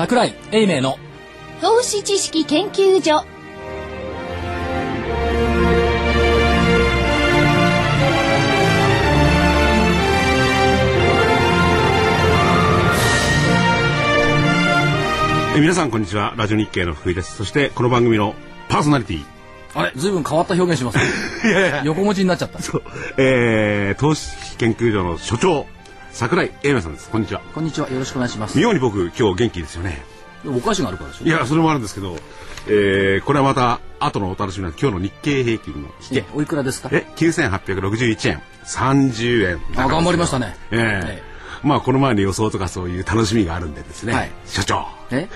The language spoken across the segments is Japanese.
桜井英明の投資知識研究所。え皆さんこんにちは。ラジオ日経の福井です。そしてこの番組のパーソナリティ。あれ随分変わった表現しますね。いやいや。横文字になっちゃった。えー、投資研究所の所長桜井英明さんです。こんにちは。こんにちは。よろしくお願いします。妙に僕今日元気ですよね。お菓子があるからでしょ。いやそれもあるんですけど、えー、これはまた後のお楽しみなんで今日の日経平均のえおいくらですか？え9861円。30円。あ頑張りましたね。ええ。えまあこの前の予想とかそういう楽しみがあるんでですね、はい。所長。え？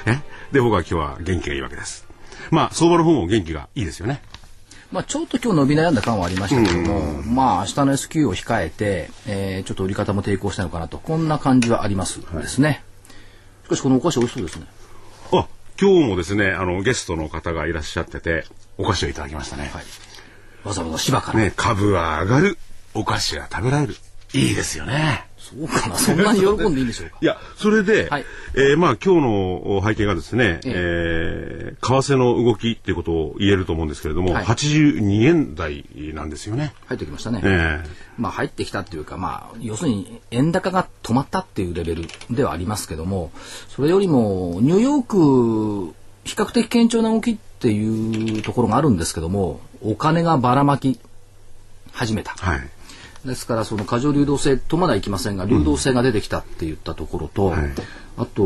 で僕は今日は元気がいいわけです。まあ相場の方も元気がいいですよねまあ、ちょっと今日伸び悩んだ感はありましたけども、まあ明日の S q を控えて、えーちょっと売り方も抵抗したのかなとこんな感じはありますですね、しかしこのお菓子美味しそうですね。あ今日もですねあのゲストの方がいらっしゃっててお菓子をいただきましたね、はい。わざわざ芝から、ね株は上がるお菓子が食べられる。いいですよねそうかな。そんなに喜んでいいんでしょうか。いや、それで、はい。えーまあ今日の背景がですね、えー為替の動きっていうことを言えると思うんですけれども、はい。82円台なんですよね。入ってきましたね、えまあ入ってきたっていうかまあ要するに円高が止まったっていうレベルではありますけどもそれよりもニューヨーク比較的堅調な動きっていうところがあるんですけどもお金がばらまき始めた、ーはい。ですからその過剰流動性とまだいきませんが流動性が出てきたって言ったところと、はい。あと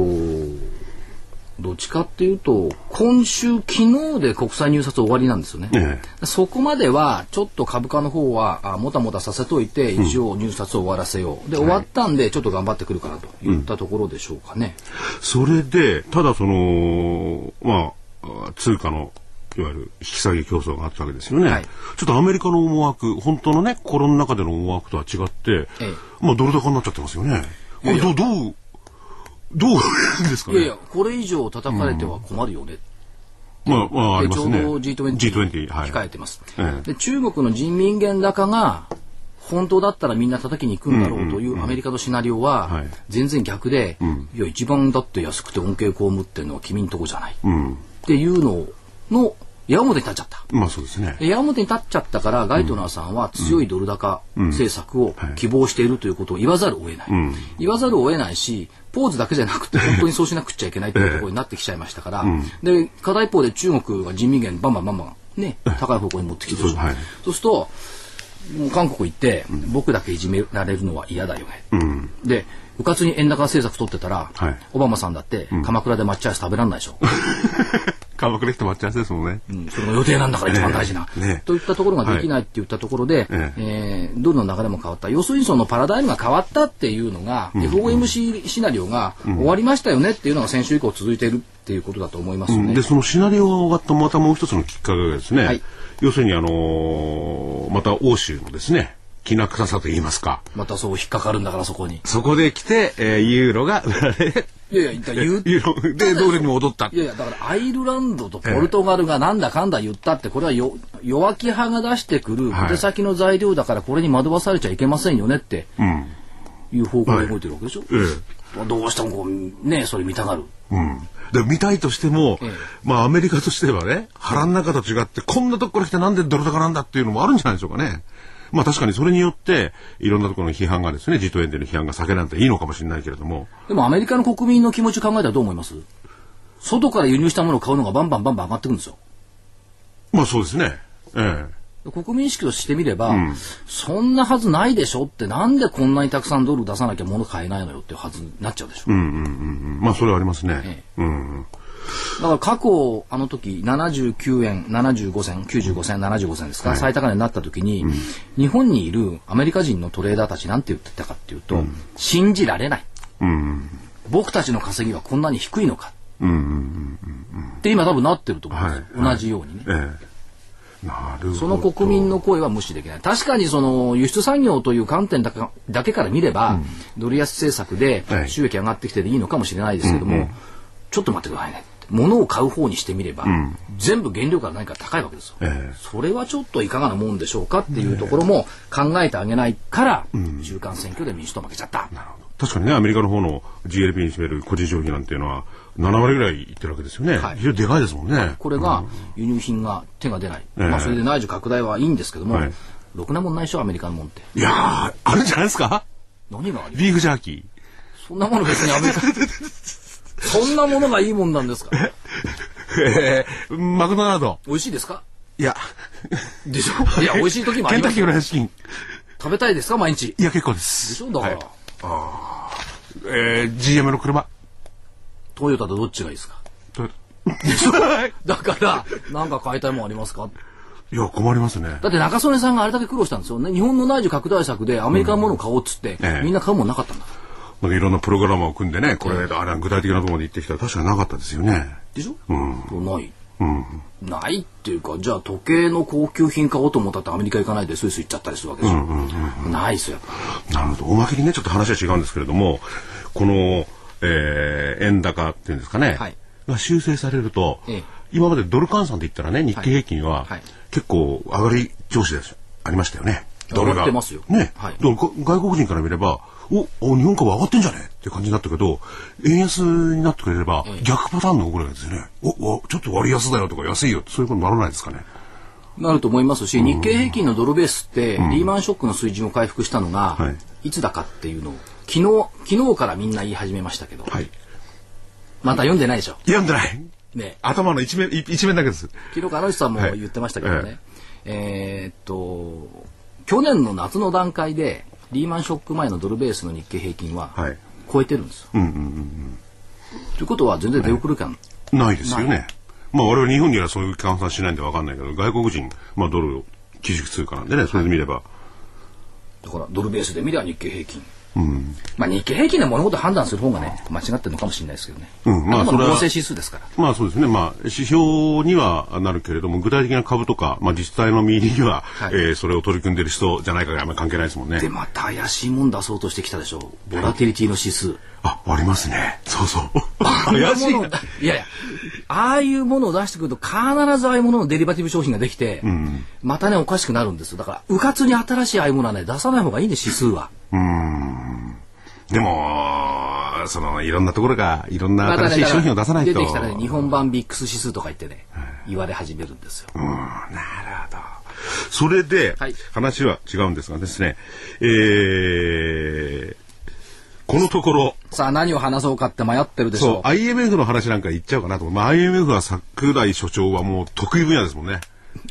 どっちかっていうと今週昨日で国債入札終わりなんですよね。えそこまではちょっと株価の方はあもたもたさせといて一応入札を終わらせよう、で終わったんでちょっと頑張ってくるかなといったところでしょうかね。それで、ただその、まあ、あ通貨の、いわゆる引き下げ競争があったわけですよね。はいちょっとアメリカの思惑、本当のね、心の中での思惑とは違って、ええまあ、ドル高になっちゃってますよね。これ、どう、どう、どうですかね？いやいやこれ以上叩かれては困るよね。まあ、まあ、ありますね。でちょうど G20, G20 はい。控えてます、ええで中国の人民元高が本当だったらみんな叩きに行くんだろうというアメリカのシナリオははい全然逆で、いや一番だって安くて恩恵被ってるのは君んとこじゃない、うん。っていうのの矢面に立っちゃった。まあ、そうですね。で矢面に立っちゃったからガイトナーさんは強いドル高政策を希望しているということを言わざるを得ない、ん。言わざるを得ないしポーズだけじゃなくて 本当にそうしなくちゃいけないというところになってきちゃいましたから、で片一方で中国が人民元バンバンバンバンね高い方向に持ってきてるそうはい。そうするともう韓国行って、僕だけいじめられるのは嫌だよね、うん。でうかつに円高政策取ってたら、はい。オバマさんだって鎌倉で抹茶アイス食べられないでしょ、鎌倉来て待ち合わせですもんね。うんそれの予定なんだから一番大事な、ねねといったところができないって言ったところで、ええ。ードルの流れも変わった。要するにそのパラダイムが変わったっていうのが、FOMC シナリオが終わりましたよねっていうのが先週以降続いているっていうことだと思いますよね。で、そのシナリオが終わったまたもう一つのきっかけがですね、はい。要するにあのーまた欧州のですね、きな臭さと言いますか、またそう引っかかるんだからそこに。そこで来て、えーユーロが売られ、いやいや言った言う でドルに戻った。いやいやだからアイルランドとポルトガルがなんだかんだ言ったってこれはよ弱気派が出してくるはい小手先の材料だからこれに惑わされちゃいけませんよねってうん。いう方向で動いてるわけでしょ、えどうしてもこうねそれ見たがる。えうん。で見たいとしても、ええまあアメリカとしてはね、腹の中と違って、こんなとこから来てなんでドル高なんだっていうのもあるんじゃないでしょうかね。まあ確かにそれによって、いろんなところの批判がですね、G20 の批判が避けられていいのかもしれないけれども、でもアメリカの国民の気持ち考えたらどう思います？外から輸入したものを買うのがバンバンバンバン上がってくるんですよ。まあそうですね。え国民意識としてみれば、そんなはずないでしょってなんでこんなにたくさんドル出さなきゃ物買えないのよっていうはずになっちゃうでしょ。えうんうんうんうん。まあそれはありますね。えうん。だから過去あの時79円75銭95銭75銭ですか、最高値になった時に、日本にいるアメリカ人のトレーダーたちなんて言ってたかっていうと、信じられないうん。僕たちの稼ぎはこんなに低いのかうんうんうん。って今多分なってると思うんですよ、はい同じようにね。ええ。なるほど。その国民の声は無視できない。確かにその輸出産業という観点だけから見れば、ドル安政策ではい収益上がってきてていいのかもしれないですけども、ちょっと待ってくださいね。物を買う方にしてみれば、全部原料から何か高いわけですよ。ええそれはちょっといかがなもんでしょうかっていうところも考えてあげないから、中間選挙で民主党負けちゃった。確かにね、アメリカの方の GLP に占める個人消費なんていうのは、7割ぐらいいってるわけですよね。はい非常にでかいですもんね。これが輸入品が手が出ない。ええまあそれで内需拡大はいいんですけども、はいろくなもんないでしょ、アメリカのもんって。いやー、あるんじゃないですか？何がありますビーフジャーキー。そんなもの別にアメリカ、そんなものがいいもんなんですか？え ーマクドナルド。美味しいですか？いや、でしょ？いや、美味しい時もあケンタッキーフライドチキン。食べたいですか？毎日？いや、結構で。ですしょ？だから、はいえー、GM の車。トヨタとどっちがいいですか？トヨ だから、なんか買いたいもんありますか？いや、困りますね。だって中曽根さんがあれだけ苦労したんですよね。日本の内需拡大策でアメリカのものを買おうっつって、ええみんな買うもんなかったんだ。なんかいろんなプログラムを組んでね、これ、あれ具体的なところまで行ってきたら確かになかったですよね。でしょ？うん。ない。うん。ないっていうか、じゃあ時計の高級品買おうと思ったってアメリカ行かないでスイス行っちゃったりするわけでしょ？ないっすよ。なるほど。おまけにね、ちょっと話は違うんですけれども、この、えー、円高っていうんですかね、はいが修正されると、ええ今までドル換算で言ったらね、日経平均は、はい結構上がり調子です。ありましたよね。ドルが。上がってますよね。はい外国人から見れば、お、お日本株上がってんじゃね？って感じになったけど、円安になってくれれば、逆パターンのぐらいですよね。お、お、ちょっと割安だよとか安いよって、そういうことにならないですかね？なると思いますし、日経平均のドルベースって、リーマンショックの水準を回復したのが、はいい、つだかっていうのを、昨日、昨日からみんな言い始めましたけど、はい。また読んでないでしょ？読んでない。ね。頭の一面、い一面だけです。昨日、金内さんもはい言ってましたけどね、えーっと、去年の夏の段階で、リーマンショック前のドルベースの日経平均ははい、超えてるんですよ。うんうんうんということは、全然出遅れ感、うん。ないですよね。まあ我々日本にはそういう換算しないんでわかんないけど、外国人、まあドル基軸通貨なんでね、それで見れば。だからドルベースで見れば日経平均。うん。まあ日経平均で物事判断する方がね、間違ってるのかもしれないですけどね。うんまあそれは指数ですから。まあそうですね。まあ指標にはなるけれども、具体的な株とか、まあ実際の見入りには、はいえーそれを取り組んでる人じゃないかがあんまり関係ないですもんねで、。また怪しいもん出そうとしてきたでしょ。ボラティリティの指数。あ、ありますね。そうそう。怪しいいやいや、ああいうものを出してくると必ずああいうもののデリバティブ商品ができて、またね、おかしくなるんですよ。だから、うかつに新しいああいうものはね、出さない方がいいんで、指数は。でも、その、いろんなところが、いろんな新しい商品を出さないと。出てきたらね、日本版ビックス指数とか言ってね、言われ始めるんですよ。うんなるほど。それで、はい話は違うんですがですね、えー、このところ、さあ、何を話そうかって迷ってるでしそうょ、IMF の話なんか言っちゃおうかなと思う。まあ、IMF は桜井所長はもう得意分野ですもんね。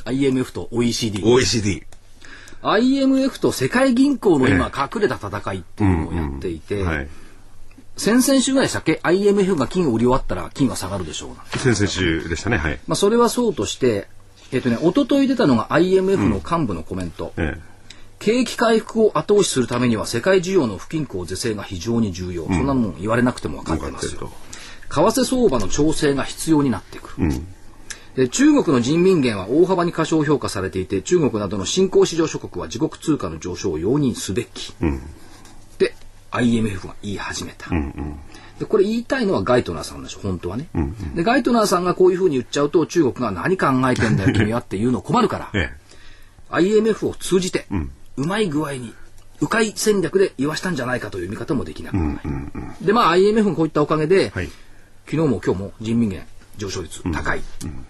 う。IMF と OECD。OECD。IMF と世界銀行の今え隠れた戦いっていうのをやっていて、はい。先々週ぐらいでしたっけ ?IMF が金を売り終わったら金は下がるでしょう先々週でしたね。はい。まあ、それはそうとして、えっ、とね、一昨日出たのが IMF の幹部のコメント。え景気回復を後押しするためには世界需要の不均衡是正が非常に重要。そんなもん言われなくても分かえ。ってますよ。と。為替相場の調整が必要になってくる。で中国の人民元は大幅に過小評価されていて中国などの新興市場諸国は自国通貨の上昇を容認すべき、で IMF が言い始めた、でこれ言いたいのはガイトナーさんでしょ本当はね、でガイトナーさんがこういうふうに言っちゃうと中国が何考えてんだよ君はっていうの困るから え IMF を通じて、うまい具合に迂回戦略で言わしたんじゃないかという見方もできなくもない、でまあ IMF がこういったおかげで、はい。昨日も今日も人民元上昇率高い。っ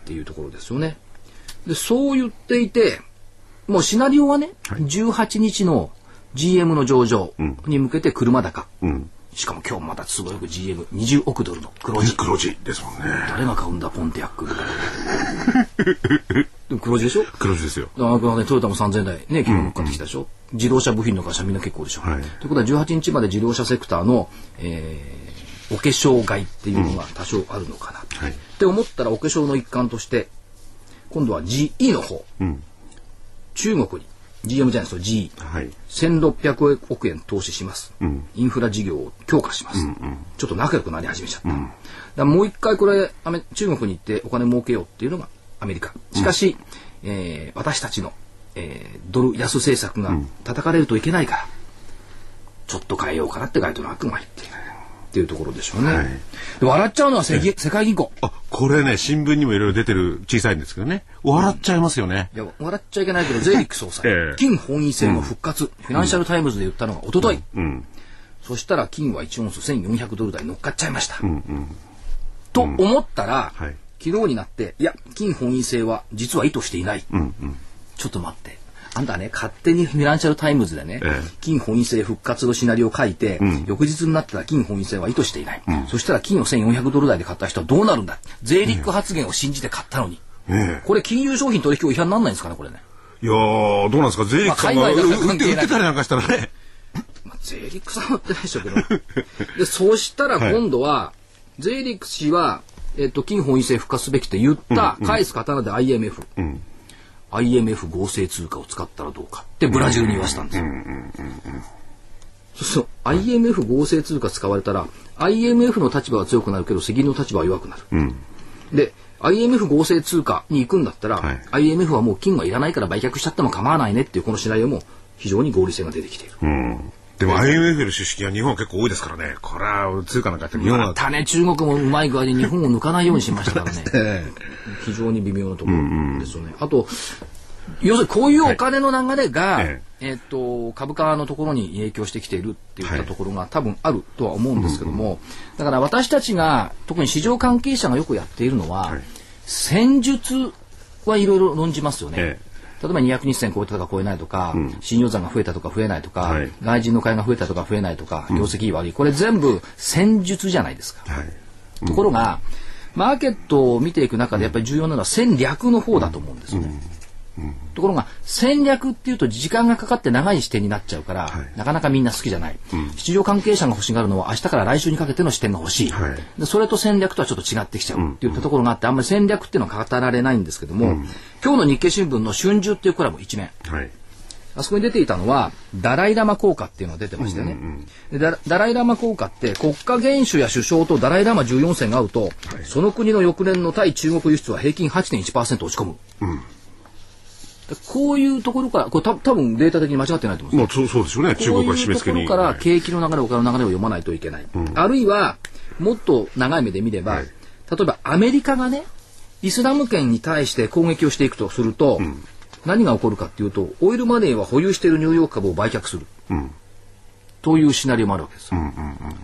ていうところですよね。でそう言っていてもうシナリオはね、18日の GM の上場に向けて車高、ん。しかも今日またすごい GM20 億ドルの黒字。黒字ですもんね。誰が買うんだポンテアック。でも黒字でしょ？黒字ですよ。だからね、トヨタも3000台ね、昨日乗っかってきたでしょ、自動車部品の会社みんな結構でしょ、はい。ということは18日まで自動車セクターの、えーお化粧買いっていうのが多少あるのかな、はい。って思ったらお化粧の一環として今度は GE の方、ん。中国に。GM じゃないですよ GE はい。1600億円投資します、インフラ事業を強化します、ちょっと仲良くなり始めちゃった、だからもう一回これアメ中国に行ってお金儲けようっていうのがアメリカ。しかし、えー私たちの、えードル安政策が叩かれるといけないから、ちょっと変えようかなってガイトナー君が言っているっていうところでしょうね、はい。で笑っちゃうのは世,、世界銀行。あ、これね、新聞にもいろいろ出てる小さいんですけどね。笑っちゃいますよね。いや笑っちゃいけないけどゼーリック総裁、ええ。金本位制の復活、フィナンシャルタイムズで言ったのが一昨日、うん。そしたら金は1オンス1400ドル台乗っかっちゃいました。と思ったら、はい。昨日になって、いや、金本位制は実は意図していない。ちょっと待って。あんたね、勝手にフィナンシャルタイムズでね、ええ金本位制復活のシナリオを書いて、翌日になったら金本位制は意図していない。そしたら金を1400ドル台で買った人はどうなるんだゼーリック発言を信じて買ったのに。えこれ金融商品取引法違反にならないんですかね、これね。えいやー、どうなんですか、ゼーリックさんが、ま売って売ってたりなんかしたらね。まあ、ゼーリックさんは売ってないでしょうけど。で、そうしたら今度は、ゼーリック氏は、えっと、金本位制復活すべきって言った、返す刀で IMF。IMF 合成通貨を使ったらどうかってブラジルに言わせたんですよ。そうすると IMF 合成通貨使われたら IMF の立場は強くなるけど責任の立場は弱くなる。で IMF 合成通貨に行くんだったら、はい IMF はもう金はいらないから売却しちゃっても構わないねっていうこのシナリオも非常に合理性が出てきている。でも IMF の出資金は日本は結構多いですからね。これは通貨なんかやって日本は。またね、中国もうまい具合に日本を抜かないようにしましたからね。え非常に微妙なところですよね。あと、要するにこういうお金の流れが、ええっと、株価のところに影響してきているっていったところが多分あるとは思うんですけども、だから私たちが、特に市場関係者がよくやっているのは、はい戦術はいろいろ論じますよね。え例えば200日線超えたとか超えないとか、信用残が増えたとか増えないとか、はい外人の買いが増えたとか増えないとか、業績悪い。これ全部戦術じゃないですか。はい。ところが、マーケットを見ていく中でやっぱり重要なのは戦略の方だと思うんですよね。ところが戦略っていうと時間がかかって長い視点になっちゃうから、はい。なかなかみんな好きじゃない、市場関係者が欲しがるのは明日から来週にかけての視点が欲しい、はい。でそれと戦略とはちょっと違ってきちゃうっていったところがあってあんまり戦略っていうのは語られないんですけども、今日の日経新聞の春秋っていうコラム一面。はい。あそこに出ていたのは、ダライラマ効果っていうのが出てましたよね。でダラダライラマ効果って、国家元首や首相とダライラマ14世が会うと、その国の翌年の対中国輸出は平均8.1%落ち込む。でこういうところから、これた多分データ的に間違ってないと思うんですまあそうそうですよね。中こう国はいうところ締め付けに。から景気の流れ、お金の流れを読まないといけない。あるいは、もっと長い目で見れば、はい例えばアメリカがね、イスラム圏に対して攻撃をしていくとすると、何が起こるかっていうと、オイルマネーは保有しているニューヨーク株を売却する。というシナリオもあるわけですよ。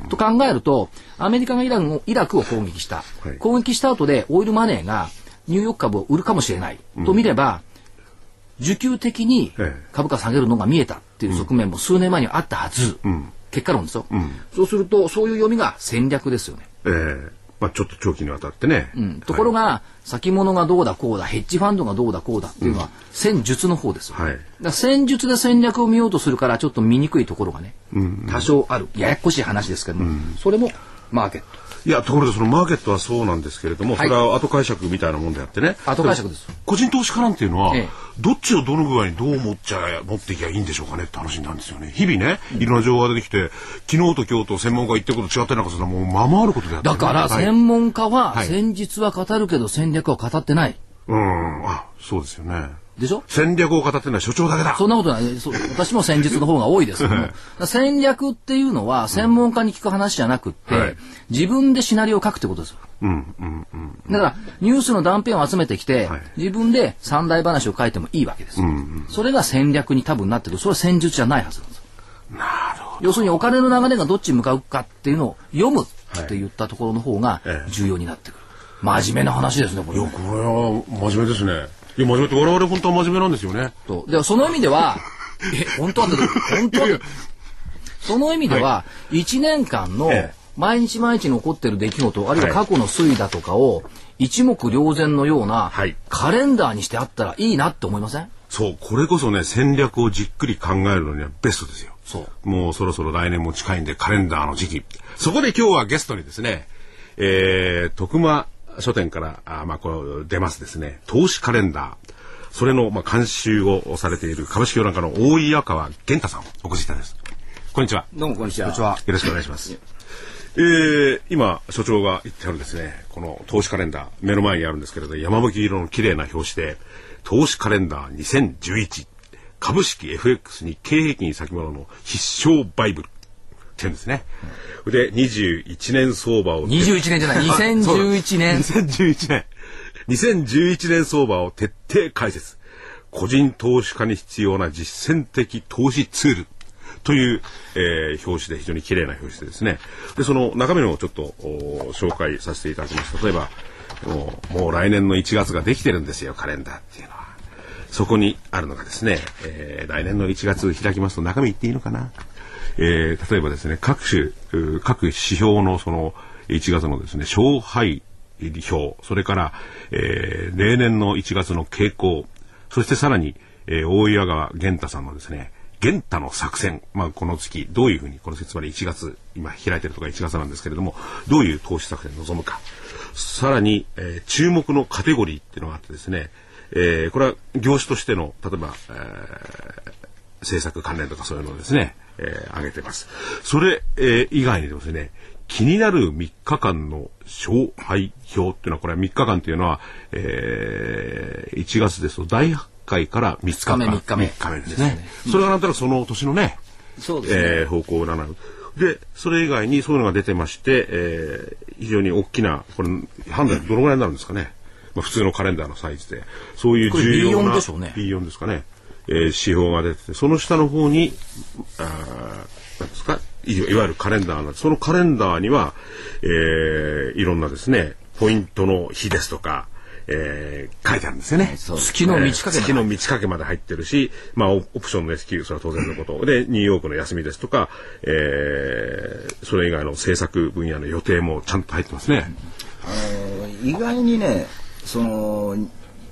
と考えると、アメリカがイランをイラクを攻撃した。はい攻撃した後でオイルマネーがニューヨーク株を売るかもしれない。と見れば、需給的にええ株価下げるのが見えたっていう側面も数年前にはあったはず。結果論ですよ、そうすると、そういう読みが戦略ですよね。ええまあちょっと長期にわたってね。うんところが、先物がどうだこうだ、ヘッジファンドがどうだこうだっていうのは、戦術の方ですよ。はいだから戦術で戦略を見ようとするから、ちょっと見にくいところがね、多少ある。ややこしい話ですけども、それもマーケット。いや、ところでそのマーケットはそうなんですけれども、はいそれは後解釈みたいなもんであってね。後解釈です。個人投資家なんていうのは、ええどっちをどの具合にどう持っちゃ持っていきゃいいんでしょうかねって話になるんですよね。日々ね、いろんな情報が出てきて、昨日と今日と専門家言ってること違ってなんかするのはもうままあることであってね、だから、はい専門家ははい戦術は語るけど戦略は語ってない。うん、あ、そうですよね。でしょ？戦略を語ってるのは所長だけだ。そんなことない。私も戦術の方が多いですけども。戦略っていうのは専門家に聞く話じゃなくって、はい自分でシナリオを書くってことですよ。うん、うん、うん。だから、ニュースの断片を集めてきて、はい自分で三大話を書いてもいいわけですよ。それが戦略に多分なってくる。それは戦術じゃないはずなんですよ。要するにお金の流れがどっちに向かうかっていうのを読むって言ったところの方がええ重要になってくる。真面目な話ですね、これね、いや、これは真面目ですね。いや、真面目って我々本当は真面目なんですよね。と。で、その意味では、え、本当はって、本当はって、その意味では、1年間のええ毎日毎日に起こっている出来事、あるいは過去の推移だとかを、一目瞭然のようなはいカレンダーにしてあったらいいなって思いません？そう、これこそね、戦略をじっくり考えるのにはベストですよ。そう。もうそろそろ来年も近いんでカレンダーの時期。そこで今日はゲストにですね、えー、徳間書店から、あまあ、これ出ますですね、投資カレンダー。それの、まあ、監修をされている株式評論家の大井赤川源太さんお越しいただきます。こんにちは。どうもこんにちは。こんにちは。よろしくお願いします。えー、今、所長が言ってあるですね、この投資カレンダー、目の前にあるんですけれど、山吹色の綺麗な表紙で、投資カレンダー2011、株式 FX に経営に先物の必勝バイブル。って言うんですね。で、21年相場を。21年じゃない、2011年。2011年。2011年相場を徹底解説。個人投資家に必要な実践的投資ツール。という、えー、表紙で非常に綺麗な表紙でですね。で、その中身のをちょっと紹介させていただきます。例えば、もう、もう来年の1月ができてるんですよ、カレンダーっていうのは。そこにあるのがですね、えー、来年の1月開きますと中身言っていいのかな？えー、例えばですね、各種、各指標のその1月のですね、勝敗表、それから、えー、例年の1月の傾向、そしてさらに、えー、大岩川源太さんのですね、源太の作戦、まあ、この月、どういうふうに、この月、つまり1月、今開いてるとか1月なんですけれども、どういう投資作戦を望むか。さらに、えー、注目のカテゴリーっていうのがあってですね、えー、これは業種としての、例えば、えー、政策関連とかそういうのですね、えー、挙げてます。それ、えー、以外にですね、気になる3日間の勝敗表っていうのは、これは3日間っていうのは、えー、1月ですと大発会から3日間。3日目。3日目ですね。それがなんとなくその年のね、そうですね。えー、方向を占う。で、それ以外にそういうのが出てまして、えー、非常に大きな、これ、判断どのぐらいになるんですかね。まあ、普通のカレンダーのサイズで。そういう重要な。B4 でしょうね。B4 ですかね。えー、指標が出てて、その下の方に、あなんですかい、いわゆるカレンダーなんそのカレンダーには、えー、いろんなですね、ポイントの日ですとか、えー、書いてあるんですよね。月の満ち欠け、えー、月の満ち欠けまで入ってるし、まあ、オプションの S q それは当然のこと。で、ニューヨークの休みですとか、えー、それ以外の政策分野の予定もちゃんと入ってますね。あの意外にね、その、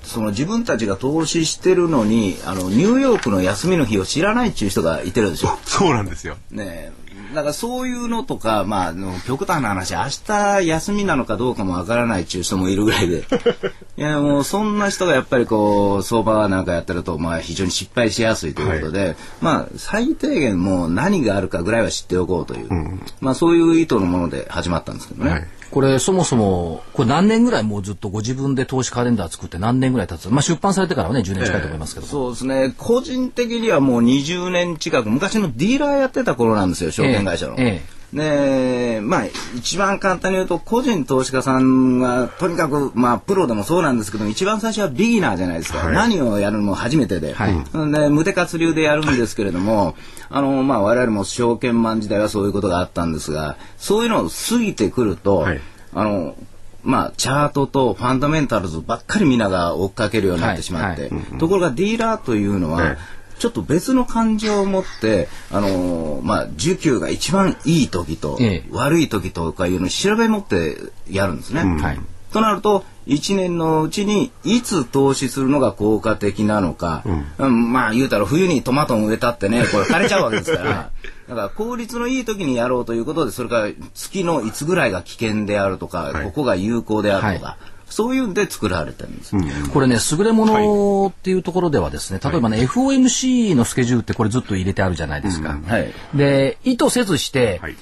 その自分たちが投資してるのにあのニューヨークの休みの日を知らないっていう人がいてるんですよ。そうなんですよ。ねだからそういうのとか、まあ、極端な話、明日休みなのかどうかもわからないっていう人もいるぐらいで。いや、もうそんな人がやっぱりこう、相場なんかやってると、まあ非常に失敗しやすいということで、はい、まあ最低限もう何があるかぐらいは知っておこうという、うん、まあそういう意図のもので始まったんですけどね。はいこれそもそもこれ何年ぐらいもうずっとご自分で投資カレンダー作って何年ぐらい経つ？まあ出版されてからはね10年近いと思いますけど、えー、そうですね。個人的にはもう20年近く昔のディーラーやってた頃なんですよ証券会社の。えーえ。ーで、まあ、一番簡単に言うと、個人投資家さんは、とにかく、まあ、プロでもそうなんですけど、一番最初はビギナーじゃないですか。はい、何をやるのも初めてで。はい、で、無手活流でやるんですけれども、あの、まあ、我々も証券マン時代はそういうことがあったんですが、そういうのを過ぎてくると、はい、あの、まあ、チャートとファンダメンタルズばっかり皆が追っかけるようになってしまって、ところがディーラーというのは、ちょっと別の感情を持って、あのー、まあ、需給が一番いい時と、ええ、悪い時とかいうのを調べ持ってやるんですね。うん、はい、となると、1年のうちにいつ投資するのが効果的なのか、うん、まあ言うたら冬にトマトを植えたってねこれ枯れちゃうわけですから。だから効率のいい時にやろうということでそれから月のいつぐらいが危険であるとか、はい、ここが有効であるとか。はい。そういうんで作られてるんです、うん、これね、優れものっていうところではですね、例えばね、はい、FOMC のスケジュールってこれずっと入れてあるじゃないですか。うん。はい、で、意図せずして、はい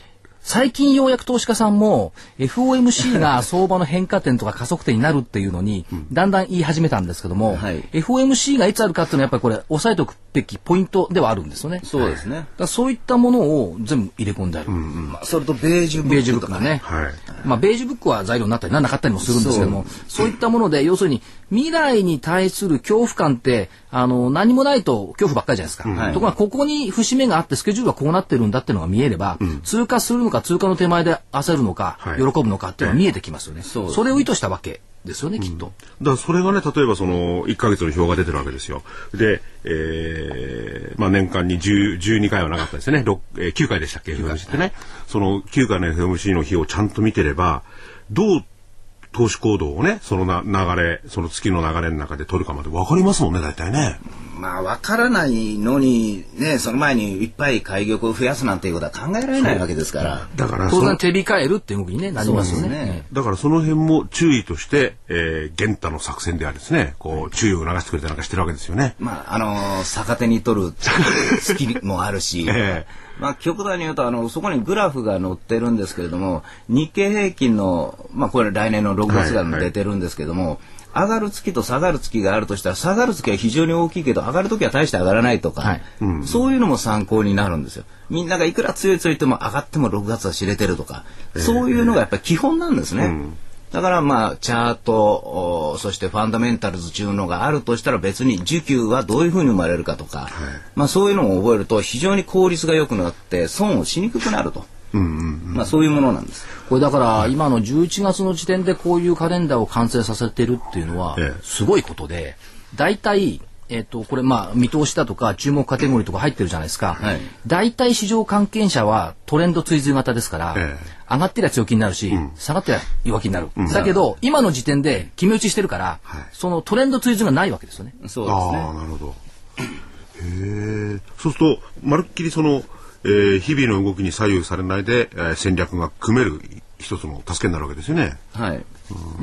最近ようやく投資家さんも FOMC が相場の変化点とか加速点になるっていうのにだんだん言い始めたんですけども、はい、FOMC がいつあるかっていうのはやっぱりこれ押さえておくべきポイントではあるんですよね。そうですね。だそういったものを全部入れ込んである。うんうんまあ、それとベージュブックとかね。はい、まあベージュブックは材料になったりなんなかったりもするんですけども、そういったもので要するに未来に対する恐怖感ってあの何もないと恐怖ばっかりじゃないですか。はい、ところがここに節目があってスケジュールはこうなってるんだっていうのが見えれば、うん、通過するのか通過の手前で焦るのか、はい、喜ぶのかっていうのが見えてきますよね。そそれを意図したわけですよね、きっと。だからそれがね、例えばその1か月の表が出てるわけですよ。で、えー、まあ年間に10 12回はなかったですね。6えー、9回でしたっけ、FMC ってね。その9回の FMC の日をちゃんと見てれば、どう投資行動をね、そのな流れ、その月の流れの中で取るかまで分かりますもんね、大体ね。まあ、分からないのに、ね、その前にいっぱい開玉を増やすなんていうことは考えられないわけですから。だから当然手控えるっていう動きに、ね、なりますよね。ね。だからその辺も注意として、えー、玄太の作戦であるですね、こう、注意を促してくれたなんかしてるわけですよね。まあ、あのー、逆手に取る 月もあるし、えーまあ、極端に言うとあのそこにグラフが載ってるんですけれども日経平均の、まあ、これ来年の6月が出てるんですけども、はいはい上がる月と下がる月があるとしたら下がる月は非常に大きいけど上がる時は大して上がらないとか、はいうん、そういうのも参考になるんですよ。みんながいくら強い強い言っても上がっても6月は知れてるとか、そういうのがやっぱり基本なんですね。うんだからまあチャートそしてファンダメンタルズというのがあるとしたら別に需給はどういうふうに生まれるかとか、はい、まあそういうのを覚えると非常に効率が良くなって損をしにくくなると。うんうんうん、まあそういうものなんです。これだから今の11月の時点でこういうカレンダーを完成させてるっていうのはすごいことで、大体えっ、と、これまあ見通しだとか注目カテゴリーとか入ってるじゃないですか。はい、大体市場関係者はトレンド追随型ですから、え上がってりゃ強気になるし、うん、下がってりゃ弱気になる。うん、だけど、今の時点で決め打ちしてるから、はい、そのトレンド追随がないわけですよね。そうですね。なるほど。へえ。そうすると、まるっきりその、えー、日々の動きに左右されないで、えー、戦略が組める一つの助けになるわけですよね。はい。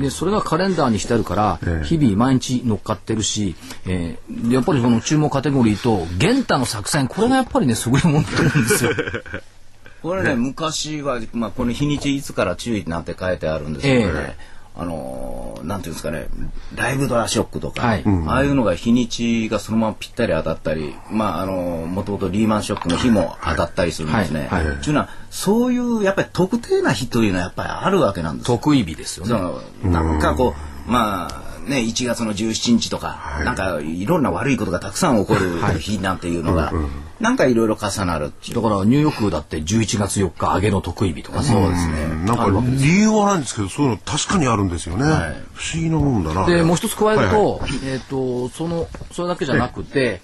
でそれがカレンダーにしてあるから、日々毎日乗っかってるし、えー、やっぱりその注目カテゴリーと玄太の作戦これがやっぱりねすごいもんだと思うんですよ。これね、ね昔は、まあ、この日にちいつから注意なんて書いてあるんですけどね、えーあのなんていうんですかねライブドラショックとか、はい、ああいうのが日にちがそのままぴったり当たったりまああのもともとリーマンショックの日も当たったりするんですね。はい。はい、というのはそういうやっぱり特定な日というのはやっぱりあるわけなんです得意日ですよね。そのなんかこうまあね、1月の17日とか、はい、なんかいろんな悪いことがたくさん起こる日なんていうのが、なんかいろいろ重なるだからニューヨークだって11月4日揚げの得意日とかそうですね。なんか理由はないんですけどそういうの確かにあるんですよね。はい、不思議なもんだな。でもう一つ加えると、はいはい、えっ、ー、とそのそれだけじゃなくて、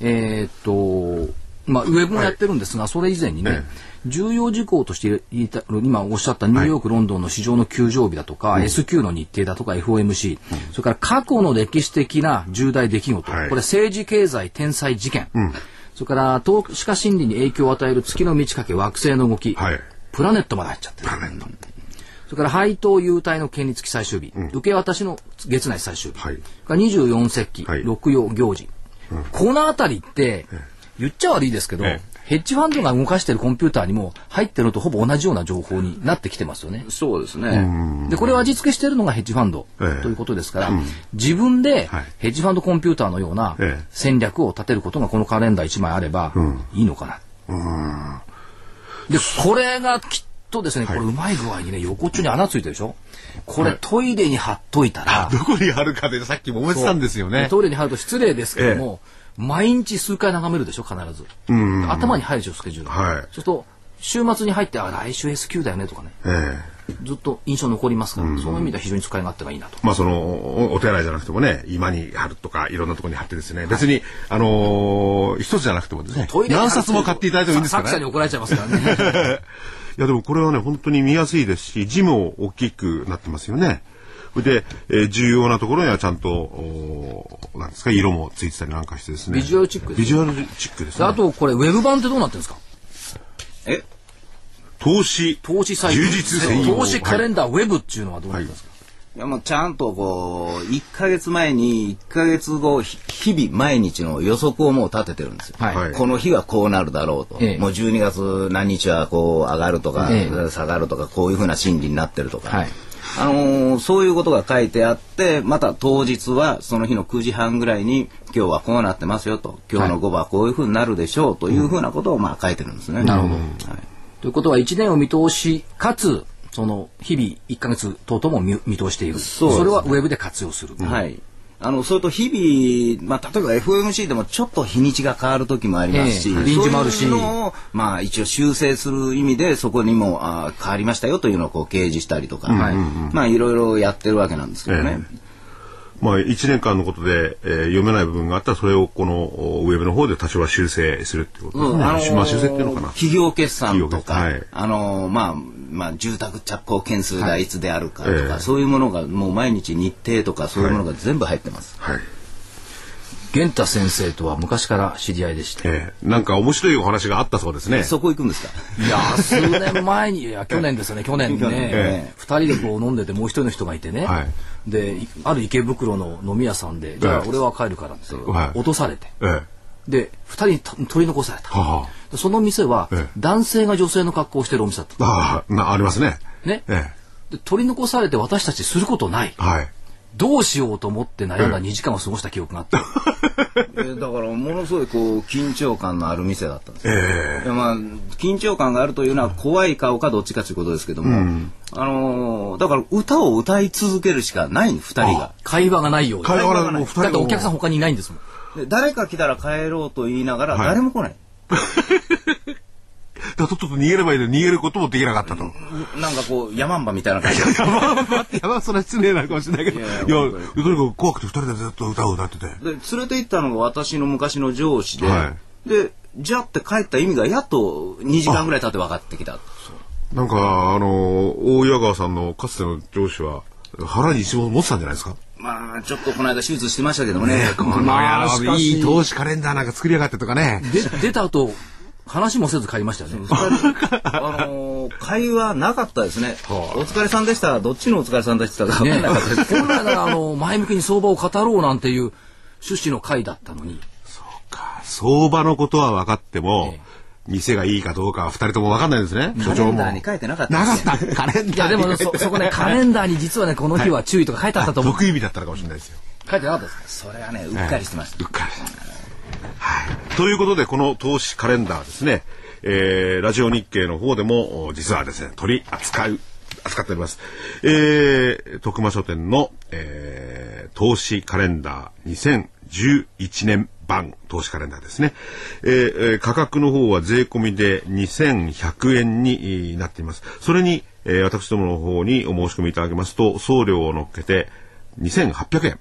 えっ、ー、とまあウェブもやってるんですが、それ以前にね。重要事項として今おっしゃったニューヨーク、ロンドンの市場の休場日だとか、うん、S q の日程だとか FOMC、うん、それから過去の歴史的な重大出来事、はい、これ政治経済天才事件、うん、それから投資家心理に影響を与える月の満ち欠け惑星の動き、はい、プラネットまで入っちゃってる。それから配当優待の権利付き最終日、受け渡しの月内最終日、はい、24節気、はい、六曜行事、この辺りって、言っちゃ悪いですけど、ええヘッジファンドが動かしているコンピューターにも入ってるのとほぼ同じような情報になってきてますよね。そうですね。で、これを味付けしているのがヘッジファンドということですから、えー、自分でヘッジファンドコンピューターのような戦略を立てることがこのカレンダー1枚あればいいのかな。で、これがきっとですね、これうまい具合にね、横っちょに穴ついてるでしょ？これ、トイレに貼っといたら。どこに貼るかでさっきも思ってたんですよね。トイレに貼ると失礼ですけども、えー毎日数回眺めるでしょ必ず、うん。うん、頭に入るでしょスケジュール、はい、そうすると週末に入ってあ来週 S q だよねとかね、えー、ずっと印象残りますから、うん。うん、その意味では非常に使い勝手がいいなと。まあそのお手洗いじゃなくてもね今に貼るとかいろんなところに貼ってですね、はい、別にあのー、一つじゃなくてもですね。何冊も買っていただいてもいいんですかね。作者に怒られちゃいますからね。いやでもこれはね本当に見やすいですし字も大きくなってますよね。で、えー、重要なところにはちゃんと、おなんですか、色もついてたりなんかしてですね。ビジュアルチックビジュアルチックですね。あと、これ、ウェブ版ってどうなってるんですか？え？投資、投資サイト。充実専用。投資カレンダー、ウェブっていうのはどうなってますか、い。やもうちゃんとこう1か月前に1か月後日々毎日の予測をもう立ててるんですよ、はい、この日はこうなるだろうと、ええ、もう12月何日はこう上がるとか、え、下がるとかこういうふうな心理になってるとか、はい、あのー、そういうことが書いてあって、また当日はその日の9時半ぐらいに、今日はこうなってますよと、今日の午後はこういうふうになるでしょうというふうなことをまあ書いてるんですね。なるほど。はい、ということは1年を見通し、かつ、その日々1か月等々も見通しているそそれはウェブで活用する。はい。あの、それと日々、まあ、例えば FOMC でもちょっと日にちが変わる時もありますし、えー、臨時もあるし、そういうのを、まあ、一応修正する意味で、そこにもあ変わりましたよというのをこう掲示したりとか、はい、まあ、いろいろやってるわけなんですけどね。えーまあ、1年間のことで、えー、読めない部分があったらそれをこのウェブの方で多少は修正するっていうことですね。うんあのー、まあ、修正っていうのかな。企業決算とか、はい、あのー、まあ、まあ、住宅着工件数がい。つであるかとか、はいえ。ー、そういうものがもう毎日日程とかそういうものが全部入ってます。はい、はい玄太先生とは昔から知り合いでして、えー、なんか面白いお話があったそうですね。そこ行くんですか？いや数年前にいや 去年ですよね去年ね、えー、2人でこう飲んでてもう一人の人がいてね、はい、である池袋の飲み屋さんでじゃあ俺は帰るからって落とされて、えー、で2人に取り残された、はあ、その店は、男性が女性の格好をしてるお店だった。ああありますね。ね、で取り残されて私たちすることない、はい。どうしようと思って悩んだ2時間を過ごした記憶があって。えー、だからものすごいこう緊張感のある店だったんです、えー、まあ緊張感があるというのは怖い顔かどっちかということですけども、うん、あのー、だから歌を歌い続けるしかない2人が。会話がないように。会話がない。だってお客さん他にいないんですもんで誰か来たら帰ろうと言いながら誰も来ない、は いだとっと逃げればいいのに逃げることもできなかったと。なんかこう、山んばみたいな感じ。山んばって、山それは失礼なのかもしれないけど。いや、とにかく怖くて二人でずっと歌を歌ってて。で、連れて行ったのが私の昔の上司で、はい、で、じゃって帰った意味がやっと2時間ぐらい経って分かってきた。なんか、あの、大岩川さんのかつての上司は、腹に一文持ってたんじゃないですか？まあ、ちょっとこの間手術してましたけどもね。この野郎、いい投資カレンダーなんか作りやがってとかね。で、出た後、話もせず帰りましたよね。あのー、会話なかったですね。お疲れさんでした。どっちのお疲れさんでしたか分かんなかったです。本来なら、あの、前向きに相場を語ろうなんていう趣旨の会だったのに。そうか。相場のことは分かっても、ええ店がいいかどうかは二人とも分かんないですね。所長も。カレンダーに書いてなかった、ね、なかった。カレンダーいや、でもそ、そこね、カレンダーに実はね、この日は注意とか書いてあったと思う。得意日だったのかもしれないですよ。書いてなかったですか？それはね、うっかりしてました。うっかり。はい。ということで、この投資カレンダーですね。えー、ラジオ日経の方でも実はですね取り扱う扱っております。えー、徳間書店の、えー、投資カレンダー2011年版投資カレンダーですね。えー、価格の方は税込みで2100円になっています。それに、えー、私どもの方にお申し込みいただけますと、送料を乗っけて2800円。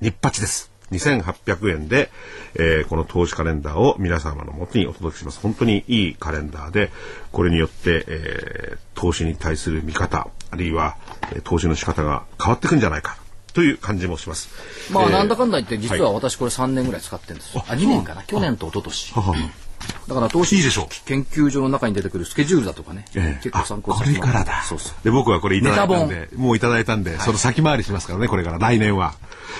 日八です。2800円で、えー、この投資カレンダーを皆様のもとにお届けします。本当にいいカレンダーで、これによって、えー、投資に対する見方、あるいは、え、投資の仕方が変わってくんじゃないか。という感じもします。まあ、えー、なんだかんだ言って、実は私これ3年ぐらい使ってるんですよ。あ、2年かな？去年と一昨年。だから投資研究所の中に出てくるスケジュールだとかね、ええ、結構参考にこれからだ。そうそう。で僕はこれいただいたんでもういただいたんで、はい、その先回りしますからねこれから。来年は、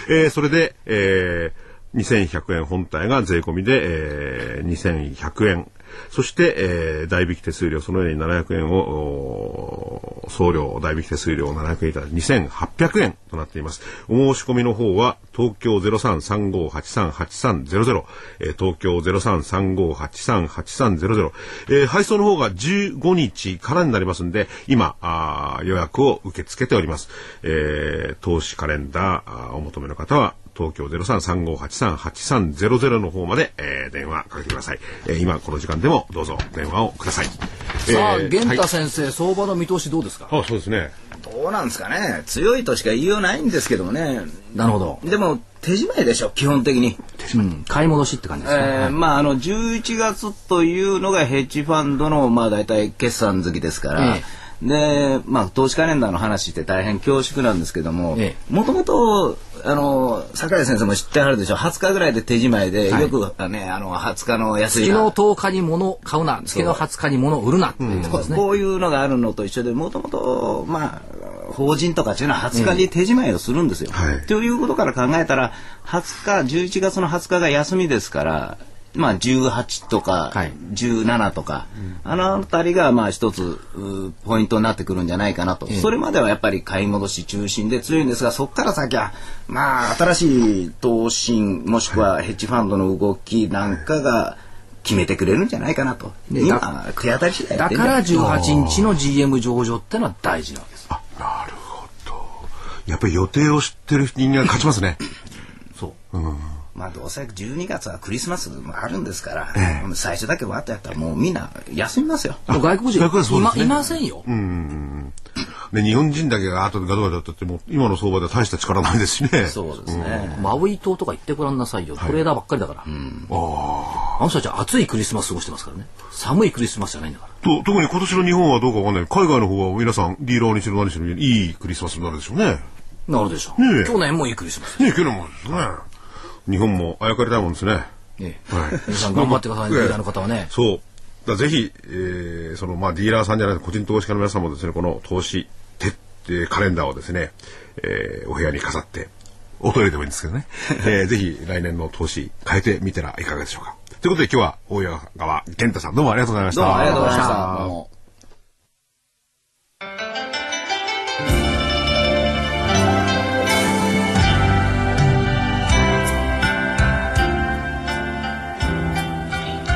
えー、それで、えー、2100円本体が税込みで、えー、2100円そして、えー、代引き手数料、そのように700円を、送料、代引き手数料700円いただき、2800円となっています。お申し込みの方は、東京0335838300、えー、東京0335838300、えー、配送の方が15日からになりますんで、今、あ予約を受け付けております。えー、投資カレンダーお求めの方は、東京0335838300の方まで、えー、電話かけてください、えー、今この時間でもどうぞ電話をください。さあ、えー、源太先生、はい、相場の見通しどうですか？あそうですね。どうなんですかね。強いとしか言いようないんですけどもね。なるほど。でも手締まいでしょ基本的に、うん、買い戻しって感じですか、えー、まああの11月というのがヘッジファンドのまあ大体決算月ですから、えーで、まあ、投資カレンダーの話って大変恐縮なんですけども、もともと、あの、桜井先生も知ってはるでしょ、20日ぐらいで手仕舞いで、はい、よくね、あの、20日の安い。月の10日に物買うな、月の20日に物売るなっていうですね、こういうのがあるのと一緒で、もともと、まあ、法人とかっていうのは20日に手仕舞いをするんですよ。はい、ということから考えたら、20日、11月の20日が休みですから、まあ、18とか17とか、はい、あの辺りがまあ一つポイントになってくるんじゃないかなと、それまではやっぱり買い戻し中心で強いんですがそこから先はまあ新しい投信もしくはヘッジファンドの動きなんかが決めてくれるんじゃないかなと、今手当たり次第だから18日の GM 上場ってのは大事なんです。あなるほど。やっぱり予定を知ってる人間が勝ちますね。そう、うんまあどうせ12月はクリスマスもあるんですから、ええ、最初だけわってやったらもうみんな休みますよ。外国人？外国人、ね、いませんよ。うん。ね、日本人だけが後でガタガタってっても今の相場では大した力ないですしね。そうですね。マウイ島とか行ってごらんなさいよ。トレーダーばっかりだから。はい、うん、ああの人たちは暑いクリスマス過ごしてますからね。寒いクリスマスじゃないんだから。と特に今年の日本はどうかわかんない。海外の方は皆さんディーラーにしろ何しろいいクリスマスになるでしょうね。なるでしょう。ね去年もいいクリスマス。ね去年もですね。日本もあやかりたいもんですね。ええ、はい、皆さん頑張ってくださいね、リーダーの方はね。そう。だぜひ、えー、その、まあ、ディーラーさんじゃない個人投資家の皆さんもですね、この投資徹底カレンダーをですね、えー、お部屋に飾って、おトイレでもいいんですけどね、えー、ぜひ来年の投資変えてみてはいかがでしょうか。ということで今日は大岩川健太さんどうもありがとうございました。どうもありがとうございました。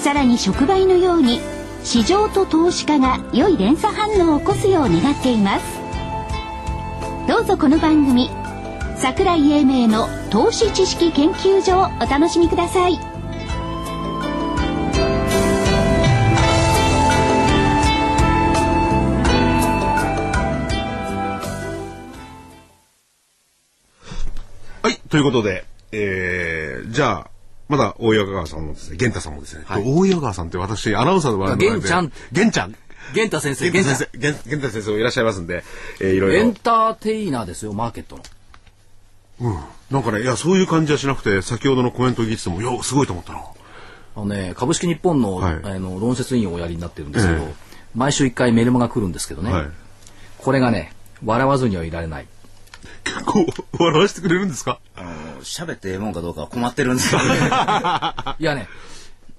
さらに触媒のように市場と投資家が良い連鎖反応を起こすよう願っています。どうぞこの番組桜井英明の投資知識研究所をお楽しみください。はいということでえー、じゃあまだ大岩川さんもですね、玄太さんもですね、はい、大岩川さんって私、アナウンサーの場合玄ちゃん。玄ちゃん。玄太先生。玄太先生。玄太先生もいらっしゃいますんで、えー、いろいろ。エンターテイナーですよ、マーケットの。うん。なんかね、いや、そういう感じはしなくて、先ほどのコメント聞いてても、いや、すごいと思ったな。あのね、株式日本の、はい、あの論説委員をおやりになってるんですけど、えー、毎週一回メルマが来るんですけどね、はい、これがね、笑わずにはいられない。結構、笑わせてくれるんですか？あの喋ってええもんかどうか困ってるんですよ、ね、いやね、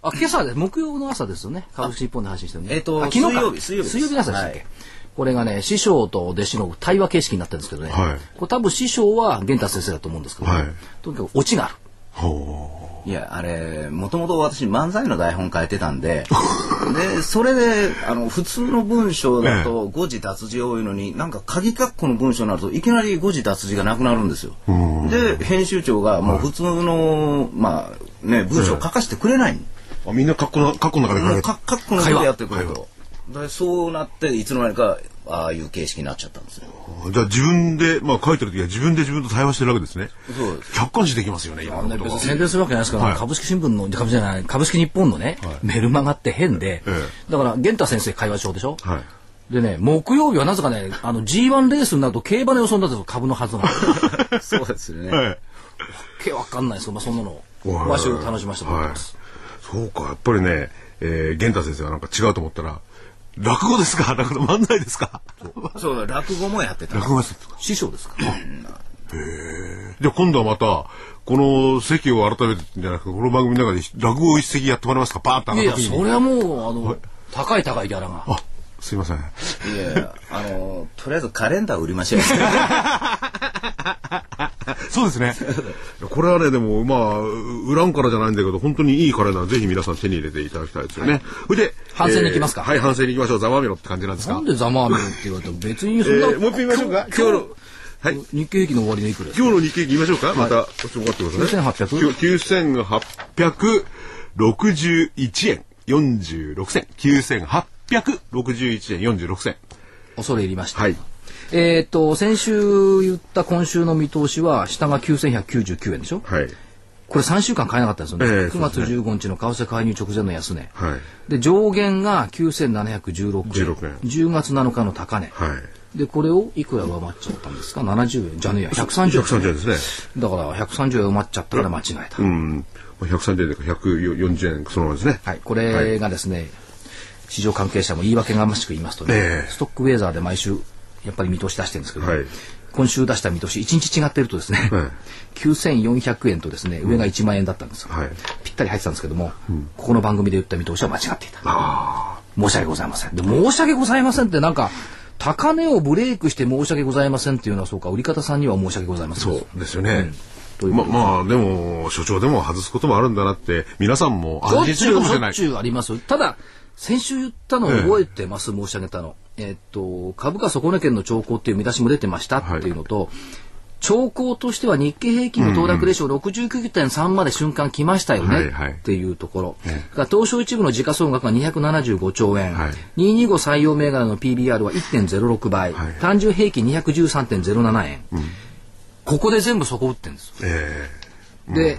あ、今朝で、木曜の朝ですよね。株式一本で配信してるね。えっ、ー、と、昨日水曜日、水曜日。水曜日の朝でしたっけ、はい、これがね、師匠と弟子の対話形式になってるんですけどね。はい、これ多分師匠は源太先生だと思うんですけど、はい、とにかくオチがある。ほう。いや、あれ、もともと私漫才の台本書いてたんで、で、それで、あの、普通の文章だと誤字脱字多いのに、なんか鍵括弧の文章になるといきなり誤字脱字がなくなるんですよ。で、編集長がもう普通の、まあ、ね、文章を書かせてくれない。あみんな括弧の、括弧の中で書いて括弧の中でやってくれと。そうなって、いつの間にかああいう形式になっちゃったんですよ。じゃあ自分で、まあ書いてる時は自分で自分と対話してるわけですね。そうです。客観視できますよね、今のこと宣伝するわけないですから、はい、株式新聞の、株じゃない、株式日本のね、はい、メルマガって変で、ええ、だから、玄太先生会話帳でしょ？はい。でね、木曜日はなぜかね、あの G1 レースになると競馬の予想になってる株のはずが。そうですよね。はい。わけわかんないですよ、まあそんなの。毎週楽しませてもらってます。そうか、やっぱりね、えー、玄太先生はなんか違うと思ったら、落語ですか？落語漫才ですか？そうだ、落語もやってた。落語やってた。師匠ですか？へえ。じゃあ今度はまた、この席を改めてじゃなくて、この番組の中で落語を一席やってもらえますか？パーッといや、それはもう、あの、高い高いギャラが。あ、すいません。いやあの、とりあえずカレンダー売りましょう。そうですね。これはね、でも、まあ、売らんからじゃないんだけど、本当にいいカレンダー、ぜひ皆さん手に入れていただきたいですよね。そ、れ、で、反省に行きますか、はい、反省に行きましょう。ざまみろって感じなんですか？なんでざまみろって言われても、別にそんな、もう一品見ましょうか？今日の、はい。日経平均の終わりでいくら今日の日経平均言いましょうか、また、ちょっと待ってください、ね。9861円46銭。9861円46銭。恐れ入りました。はい。えっ、と、先週言った今週の見通しは、下が9199円でしょ？はい。これ3週間買えなかったんですよね。えー、9月15日の為替介入直前の安値。はい。で、上限が9716円。16円。10月7日の高値。はい。で、これをいくら上回っちゃったんですか ?70 円。じゃねえや、130円、130円ですね。だから130円埋まっちゃったから間違えた。うん。130円で140円そのままですね。はい。これがですね、はい、市場関係者も言い訳がましく言いますとね、えー、ストックウェザーで毎週やっぱり見通し出してるんですけど、はい、今週出した見通し1日違ってるとですね、はい、9400円とですね上が1万円だったんですよ、はい、ぴったり入ってたんですけども、うん、ここの番組で言った見通しは間違っていた申し訳ございません。で申し訳ございませんってなんか高値をブレイクして申し訳ございませんっていうのはそうか売り方さんには申し訳ございませんそうですよね、うん、ままあでも所長でも外すこともあるんだなって皆さんも安心するかもしれない。あります。ただ先週言ったのを覚えてます、申し上げたの。えっと、株価底値圏の兆候っていう見出しも出てましたっていうのと、はい、兆候としては日経平均の騰落レシオ69.3まで瞬間来ましたよね、っていうところ、はい、東証一部の時価総額が275兆円、はい、225採用銘柄の PBR は1.06倍、はい、単純平均213.07円、うん、ここで全部そこ打ってるんです、えーうん、で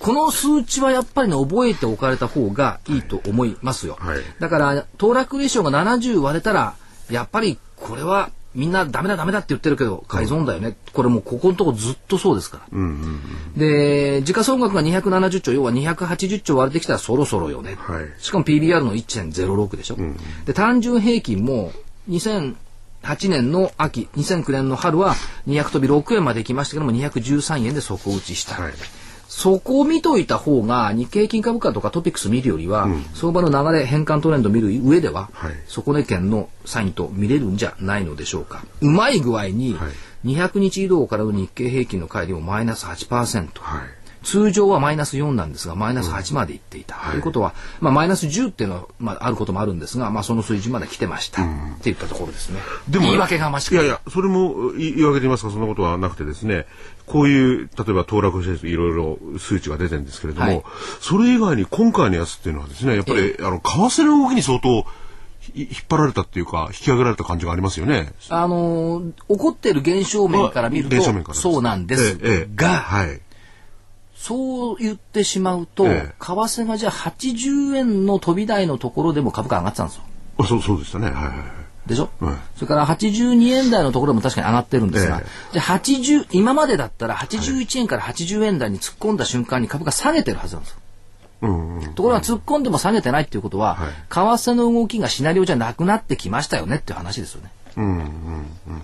この数値はやっぱりね覚えておかれた方がいいと思いますよ、だから騰落レシオが70割れたらやっぱりこれはみんなダメだダメだって言ってるけど改造だよね、うん、これもうここのとこずっとそうですから、うんうんうん、で時価総額が270兆要は280兆割れてきたらそろそろよね、はい、しかも PBR の1.06でしょ、うん、で単純平均も2008年の秋2009年の春は200飛び6円まで行きましたけども213円で底打ちした、はいそこを見といた方が日経平均株価とかトピックス見るよりは、うん、相場の流れ変換トレンド見る上では、はい、底値圏のサインと見れるんじゃないのでしょうか。うまい具合に、200日移動からの日経平均の乖離もマイナス8%、はい通常はマイナス4なんですが、マイナス8までいっていた。うん、ということは、まあ、マイナス10っていうのは、まあ、あることもあるんですが、まあ、その水準まで来てました。うん、っていったところですね。でも、言い訳がましいやいや、それも言い訳で言いますか、そんなことはなくてですね、こういう、例えば騰落していろいろ数値が出てるんですけれども、はい、それ以外に今回のやつっていうのはですね、やっぱり、あの、為替の動きに相当、引っ張られたっていうか引き上げられた感じがありますよね。あのー、起こっている現象面から見るとそうなんですが、ええはい、そう言ってしまうと、え為替がじゃあ80円の飛び台のところでも株価上がってたんですよ。あそうそうでしたね。はいはいはい。でしょ、うん、それから82円台のところも確かに上がってるんですが、えじゃあ80今までだったら81円から80円台に突っ込んだ瞬間に株価下げてるはずなんですよ。うんうん、ところが突っ込んでも下げてないっていうことは、はい、為替の動きがシナリオじゃなくなってきましたよねっていう話ですよね。うんうんうん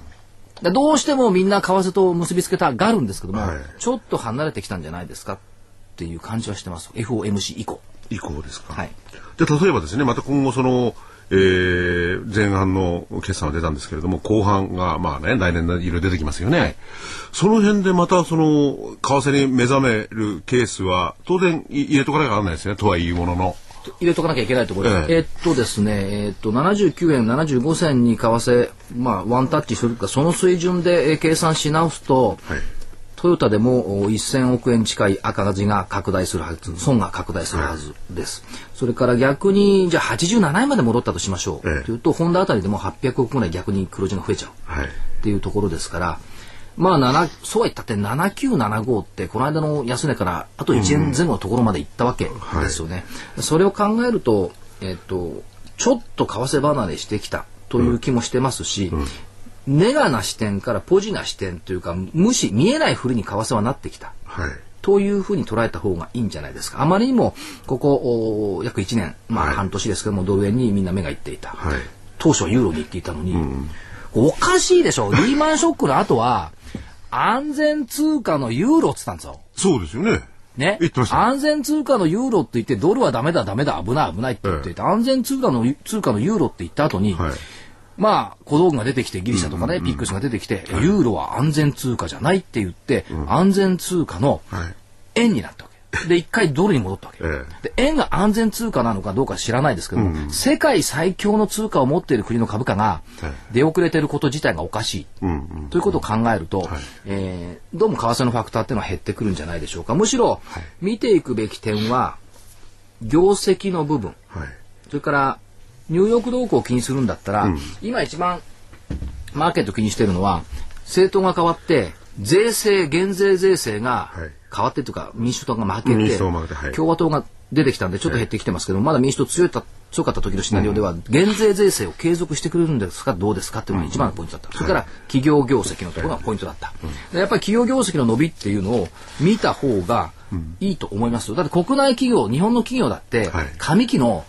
どうしてもみんな為替と結びつけたがるんですけども、はい、ちょっと離れてきたんじゃないですかっていう感じはしてます FOMC 以降。以降ですか。はい。で例えばですねまた今後そのえー、前半の決算は出たんですけれども後半がまあね来年の色出てきますよね、はい、その辺でまたその為替に目覚めるケースは当然入れとかなきゃならないですねとはいうものの入れとかなきゃいけないところ、えー、えー、っとですね、えー、っと79円75銭に為替、まあ、ワンタッチするかその水準で、えー、計算し直すと、はい、トヨタでも1000億円近い赤字が拡大するはず損が拡大するはずです、はい、それから逆にじゃあ87円まで戻ったとしましょう、えー、というとホンダあたりでも800億ぐらい逆に黒字が増えちゃう、はい、っていうところですからまあ、7そうは言ったって7975ってこの間の安値からあと1円前後のところまで行ったわけですよね。うんはい、それを考えると、えっと、ちょっと為替離れしてきたという気もしてますし、うん、ネガな視点からポジな視点というか無視見えないふりに為替はなってきた。はいというふうに捉えた方がいいんじゃないですか。あまりにも、ここ、約1年、まあ半年ですけども、ドル円にみんな目がいっていた。はい、当初はユーロに行っていたのに、うん、おかしいでしょ。リーマンショックの後は、安全通貨のユーロって言ったんですよ。そうですよね。ね？安全通貨のユーロって言って、ドルはダメだ、ダメだ、危ない、危ないって言ってええ、安全通貨の、通貨のユーロって言った後に、はい、まあ、小道具が出てきて、ギリシャとかね、うんうん、ピックスが出てきて、はい、ユーロは安全通貨じゃないって言って、うん、安全通貨の円になったわけ。で、一回ドルに戻ったわけ。ええ、で、円が安全通貨なのかどうか知らないですけども、うん、世界最強の通貨を持っている国の株価が出遅れていること自体がおかしい。ということを考えると、はい、えー、どうも為替のファクターっていうのは減ってくるんじゃないでしょうか。むしろ、見ていくべき点は、業績の部分、はい、それからニューヨーク動向を気にするんだったら、うん、今一番マーケット気にしてるのは、政党が変わって、税制、減税税制が変わってというか、民主党が負けて、はい、共和党が出てきたんでちょっと減ってきてますけど、まだ民主党強いた強かった時のシナリオでは、減税税制を継続してくれるんですかどうですかっていうのが一番のポイントだった、それから企業業績のところがポイントだった、やっぱり企業業績の伸びっていうのを見た方がいいと思いますだって国内企業日本の企業だって上期の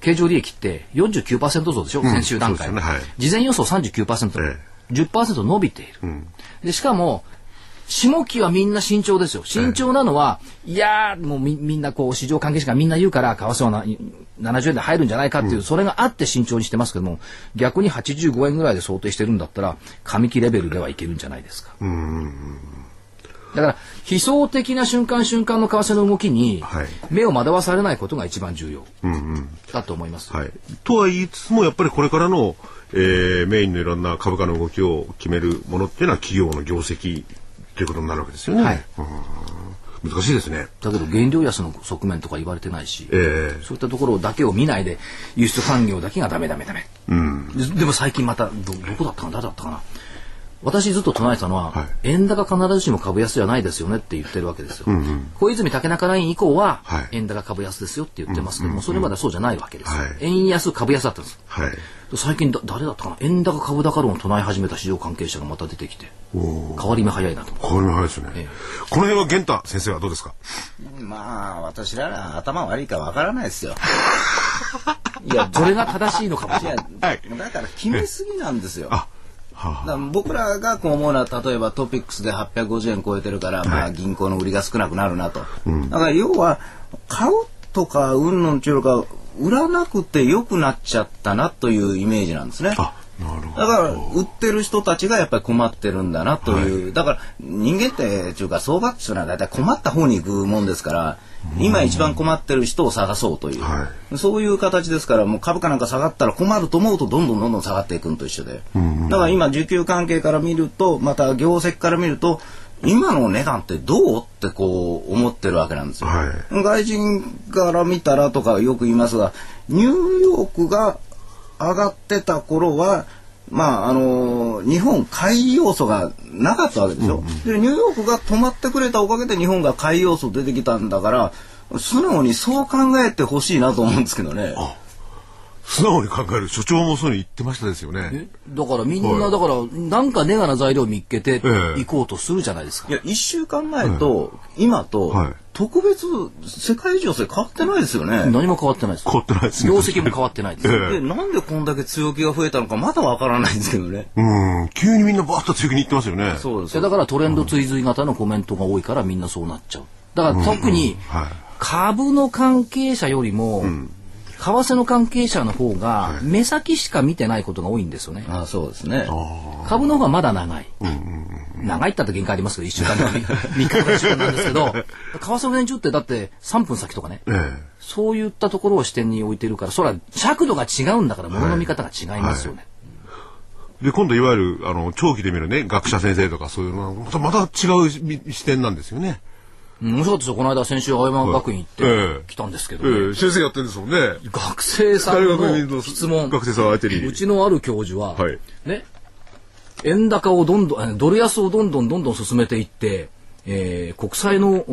経常利益って49%増でしょ、先週段階、事前予想39%、ええ、10%伸びている、うん、でしかも下期はみんな慎重ですよ。慎重なのは、いやもうみみんなこう市場関係者がみんな言うから為替はな70円で入るんじゃないかっていう、うん、それがあって慎重にしてますけども逆に85円ぐらいで想定してるんだったら上期レベルではいけるんじゃないですか。だから悲壮的な瞬間瞬間の為替の動きに目を惑わされないことが一番重要。だと思います。はい、とは言いつつもやっぱりこれからの、えー、メインのいろんな株価の動きを決めるものっていうのは企業の業績ということになるわけですよね。はい、難しいですね。だけど原料安の側面とか言われてないし、えー、そういったところだけを見ないで輸出産業だけがダメダメダメ。うん、でも最近またどどこだったかな誰だったかな私ずっと唱えたのは、はい、円高必ずしも株安じゃないですよねって言ってるわけですよ。うんうん、小泉竹中ライン以降は、はい、円高株安ですよって言ってますけども、それまではそうじゃないわけですよ。はい、円安株安だったんです。はい、最近だ誰だったかな？円高株高論を唱え始めた市場関係者がまた出てきて変わり目早いなと変わり目早いですね、ええ、この辺は源太先生はどうですか？まあ私らは頭悪いかわからないですよ。いやそれが正しいのかもしれない、はい、だから決めすぎなんですよ、あだ僕らがこう思うのは例えばトピックスで850円超えてるから、まあ、銀行の売りが少なくなるなと、だから要は買うとかうんぬんちゅうか売らなくて良くなっちゃったなというイメージなんですね。だから売ってる人たちがやっぱり困ってるんだなという、はい、だから人間っていうか相場っていうのは大体困った方に行くもんですから、今一番困ってる人を探そうという、はい、そういう形ですからもう株価なんか下がったら困ると思うとどんどんどんどん下がっていくのと一緒で、だから今需給関係から見るとまた業績から見ると今の値段ってどうってこう思ってるわけなんですよ。はい、外人から見たらとかよく言いますがニューヨークが上がってた頃はまああの日本買い要素がなかったわけですよ。うんうん、でニューヨークが止まってくれたおかげで日本が買い要素出てきたんだから素直にそう考えてほしいなと思うんですけどね。素直に考える所長もそうに言ってましたですよね。だからみんな、だから、なんかネガな材料を見っけて行こうとするじゃないですか。いや、一週間前と、今と、特別世界情勢変わってないですよね。何も変わってないです。変わってないです、業績も変わってないです。で、なんでこんだけ強気が増えたのかまだわからないんですけどね。うん、急にみんなバーッと強気にいってますよね。そうです。だからトレンド追随型のコメントが多いからみんなそうなっちゃう。だから特に株の関係者よりも、うん為替の関係者の方が目先しか見てないことが多いんですよね。あそうですね。株の方がまだ長い。長いったって限界ありますけど、1週間とか3日とか1週間なんですけど、為替の年中ってだって3分先とかね、そういったところを視点に置いてるから、それは尺度が違うんだから、ものの見方が違いますよね。で、今度いわゆる、あの、長期で見るね、学者先生とかそういうのは、また違う視点なんですよね。面白かったですよ。この間、先週、青山学院行って来たんですけど、ねええ、先生やってるんですもんね。学生さんの質問。学生さん相手に。うちのある教授は、はい、ね、円高をどんどん、ドル安をどんどんどんどん進めていって、えー、国債の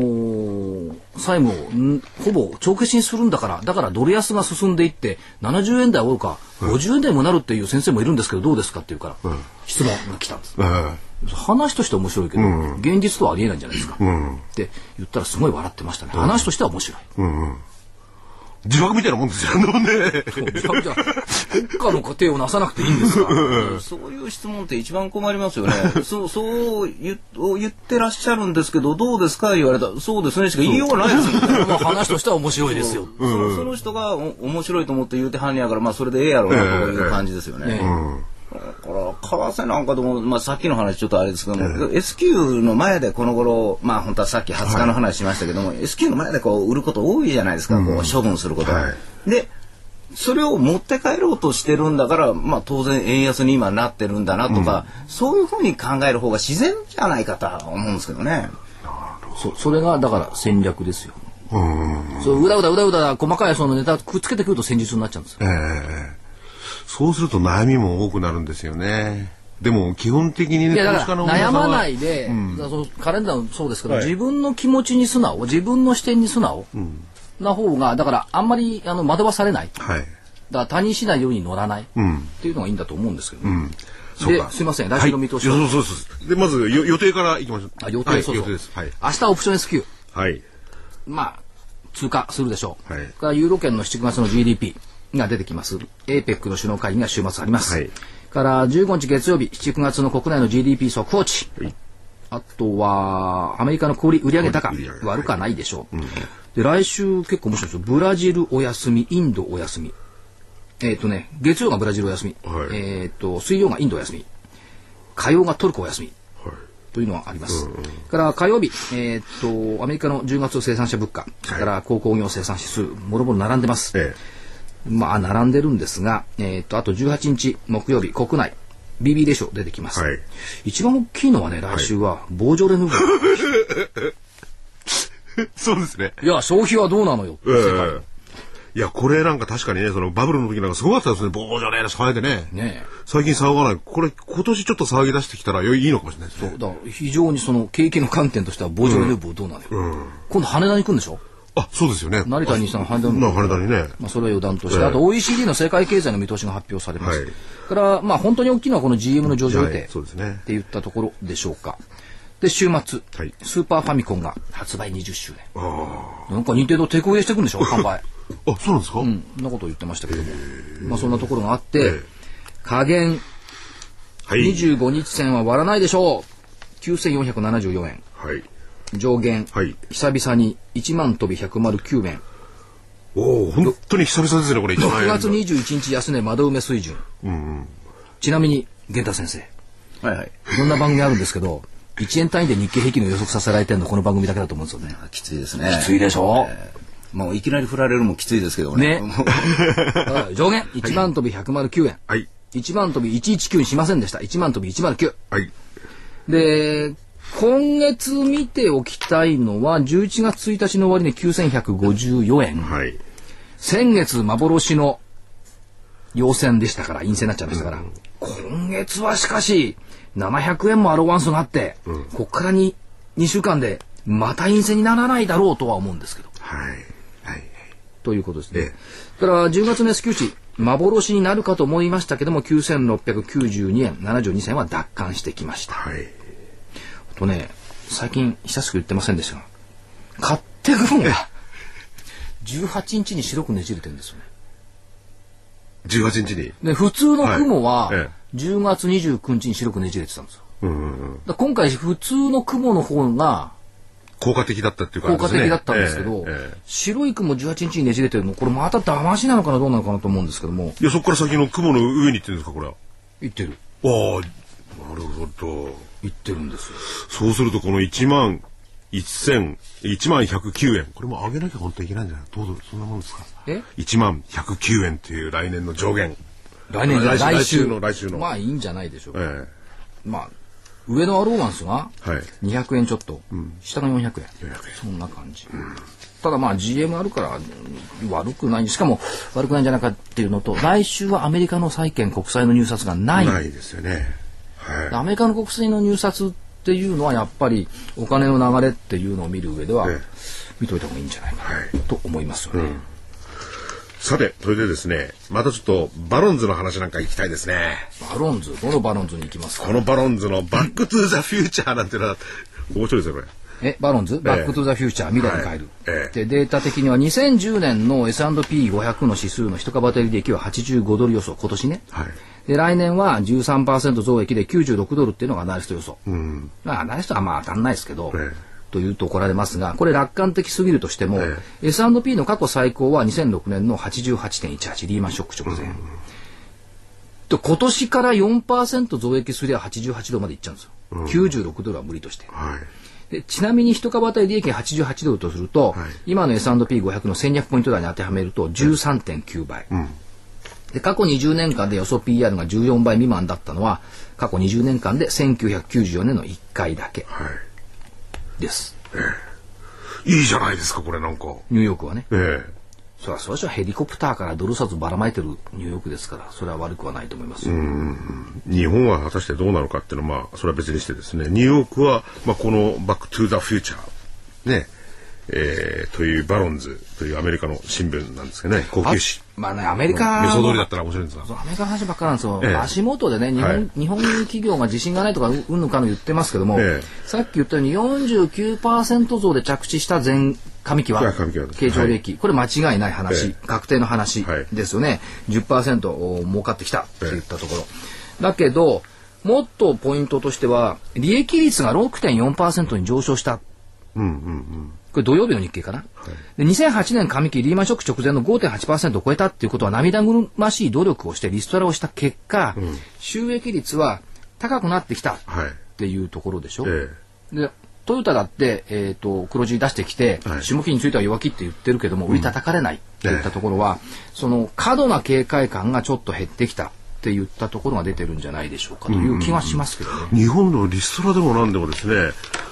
債務をほぼ帳消しにするんだからだからドル安が進んでいって70円台おるか50円台もなるっていう先生もいるんですけどどうですかっていうから、うん、質問が来たんです。話としては面白いけど、うん、現実とはありえないんじゃないですか、うん、って言ったらすごい笑ってましたね、話としては面白い、うんうん。自爆みたいなもんですよね。自爆じゃ国家の過程をなさなくていいんですか。そういう質問って一番困りますよね。そう、そう言言ってらっしゃるんですけど、どうですか？言われたそうですねしか言いようがないですよね。まあ話としては面白いですよ。そのその人が面白いと思って言うてはんやから、まあそれでええやろうなという感じですよね。えーえーだから為替なんかでも、まあ、さっきの話ちょっとあれですけども、えー、S q の前でこの頃まあ本当はさっき20日の話しましたけども、はい、S q の前でこう売ること多いじゃないですか、うん、こう処分すること、はい、でそれを持って帰ろうとしてるんだから、まあ、当然円安に今なってるんだなとか、うん、そういうふうに考える方が自然じゃないかと思うんですけどね。そそれがだから戦略ですよ。うん。そううだうだうだうだ細かいそのネタくっつけてくると戦術になっちゃうんですよ。えーそうすると悩みも多くなるんですよね。でも基本的にね、悩まないで、うん、そのカレンダーもそうですけど、はい、自分の気持ちに素直、自分の視点に素直な方が、だからあんまりあの惑わされない。はい、だから他人次第ように乗らない、うん、っていうのがいいんだと思うんですけど、ね、うん、ですいません、来週の見通しは、はい、そうそうそうで、まず予定からいきましょう。あ予定、そうそう。はい、明日オプション S q はい。まあ、通過するでしょう。はい。からユーロ圏の7月の GDP。が出てきます。APEC の首脳会議が週末あります。はい、から15日月曜日、7、9月の国内の GDP 速報値。はい、あとは、アメリカの小売売上高、悪かないでしょう。はい、で来週結構面白いですよ。ブラジルお休み、インドお休み。えっ、ー、とね、月曜がブラジルお休み。えっ、ー、と、水曜がインドお休み。火曜がトルコお休み。というのはあります。うん、から火曜日、えー、っとアメリカの10月生産者物価、から鉱工業生産指数もろもろ並んでます。ええまあ、並んでるんですが、えっ、ー、と、あと18日木曜日、国内、BB レショ出てきます、はい、一番大きいのはね来週はボージョレ・ヌーボー。そうですね。いや消費はどうなのよ、えー、いや、これなんか確かにね、そのバブルの時なんかすごかったですね。ボーじゃねえな、騒いでね。ね最近騒がない。これ、今年ちょっと騒ぎ出してきたらいいのかもしれないですね。そうだ非常にその景気の観点としては、ボージョレ・ヌーボーどうなのよ、うん、今度羽田に行くんでしょ？あ、そうですよね。成田にさん羽田に。羽田にね。まあ、それは余談として、あと OECD の世界経済の見通しが発表されます。はい、から、まあ、本当に大きいのはこの GM の上場予定、はい、そうですね。って言ったところでしょうか。で、週末、はい、スーパーファミコンが発売20周年。なんか任天堂手こ入れしていくんでしょ販 売。あ、そうなんですか？うん、そんなこと言ってましたけども。まあ、そんなところがあって、加減、はい、25日線は割らないでしょう。9474円。はい。上限、はい、久々に1万飛び109円。おお、本当に久々ですね、これ6月21日安値窓埋め水準。うんうん、ちなみに、源太先生。はいはい。いろんな番組あるんですけど、1円単位で日経平均の予測させられてるのこの番組だけだと思うんですよね。きついですね。きついでしょ、えー、もういきなり振られるもきついですけどね。ね 上限1万飛び109円。はい。1万飛び119にしませんでした。1万飛び109。はい。で、今月見ておきたいのは、11月1日の終わりに9154円。はい。先月幻の陽線でしたから、陰線になっちゃいましたから。うん、今月はしかし、700円もアロワンスがあって、うん、ここから 2, 2週間でまた陰線にならないだろうとは思うんですけど。はい。はい。ということですね。だから10月の S q 値、幻になるかと思いましたけども、9692円72銭は奪還してきました。はい。とね、最近久しく言ってませんでしたが、勝手雲が。18日に白くねじれてるんですよね。18日に？で普通の雲は10月29日に白くねじれてたんですよ。うんうんうん、今回普通の雲の方が効果的だったっていうか、ね、効果的だったんですけど、えーえー、白い雲18日にねじれてるのこれまた騙しなのかなどうなのかなと思うんですけども。いやそこから先の雲の上に行ってるんですかこれは。行ってる。ああなるほど行ってるんですよそうするとこの1万1000、1万109円。これも上げなきゃ本当にいけないんじゃない？どうぞ、そんなもんですか？え ?1 万109円という来年の上限。来年来来週の来週の。まあいいんじゃないでしょうか。ええ、まあ、上のアローマンスが200円ちょっと、うん、下が400円。400円。そんな感じ。うん、ただまあ GM あるから悪くない。しかも悪くないんじゃないかっていうのと、来週はアメリカの債券国債の入札がない。ないですよね。はい、アメリカの国債の入札っていうのはやっぱりお金の流れっていうのを見る上では見といた方がいいんじゃないかなと思いますよね。はいうん、さて、それでですね、またちょっとバロンズの話なんか行きたいですね。バロンズ？どのバロンズに行きますか？このバロンズのバックトゥーザフューチャーなんていうのは面白いですよ、これ。え、バロンズ、バックトゥザフューチャー、未来に変える、はい。えで、データ的には2010年の S&P500 の指数の一株当たり利益は85ドル予想、今年ね。はい、で、来年は13%増益で96ドルっていうのがアナリスト予想。うん、まあ、アナリストはまあ当たんないですけど、えというと怒られますが、これ楽観的すぎるとしても、え S&P の過去最高は2006年の88.18、リーマンショック直前。うん。で今年から4%増益すりゃ88ドルまでいっちゃうんですよ。うん、96ドルは無理として。はい。でちなみに一株当たり利益が88ドルとすると、はい、今の S&P500 の戦略ポイント台に当てはめると13.9倍、うん、で過去20年間で予想 PR が14倍未満だったのは過去20年間で1994年の1回だけ。です、はいええ、いいじゃないですかこれなんか。ニューヨークはね、ええ。それはそれじゃヘリコプターからドル札ばらまいてるニューヨークですからそれは悪くはないと思います日本は果たしてどうなのかっていうのはまあそれは別にしてですね。ニューヨークは、まあ、この「バック・トゥ・ザ・フューチャー」ね。えー、というバロンズというアメリカの新聞なんですけどね。高級紙まあねアメリカ予想通りだったら面白いんですがアメリカの話ばっかなんですよ、ええ、足元でね日本はい、日本企業が自信がないとかうんぬかの言ってますけども、え、さっき言ったように49%増で着地した前上期は経常利益、はい、これ間違いない話、確定の話ですよね、はい、10%儲かってきたって言ったところ、だけどもっとポイントとしては利益率が6.4%に上昇した、うんうんうんこれ土曜日の日経かな？はい、で2008年上期リーマンショック直前の5.8%を超えたっていうことは涙ぐましい努力をしてリストラをした結果、うん、収益率は高くなってきたっていうところでしょ？はい、でトヨタだって、えーと、黒字出してきて、はい、下期については弱気って言ってるけども、売り叩かれないっていったところは、うん、その過度な警戒感がちょっと減ってきたっって言ったところが出てるんじゃないでしょうかという気がしますけどね。日本のリストラでも何でもですね、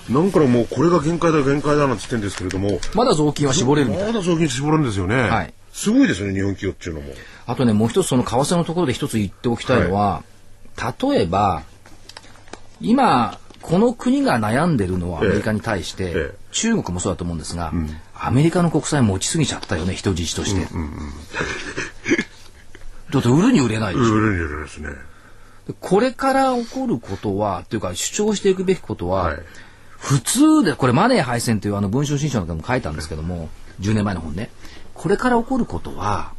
なんからもうこれが限界だ限界だなんて言ってるんですけれども、まだ雑巾は絞れるまだ雑巾絞れるんですよね。はい。すごいですね、日本企業っていうのも。あとね、もう一つその為替のところで一つ言っておきたいのは、はい、例えば、今、この国が悩んでるのはアメリカに対して、ええ、中国もそうだと思うんですが、うん、アメリカの国債持ちすぎちゃったよね、人質として。うんうんうん、だって売るに売れないでしょ。売るに売れないですね。これから起こることは、というか主張していくべきことは、はい、普通で、これマネー敗戦というあの文春新書の中でも書いたんですけども、10年前の本ね。これから起こることは、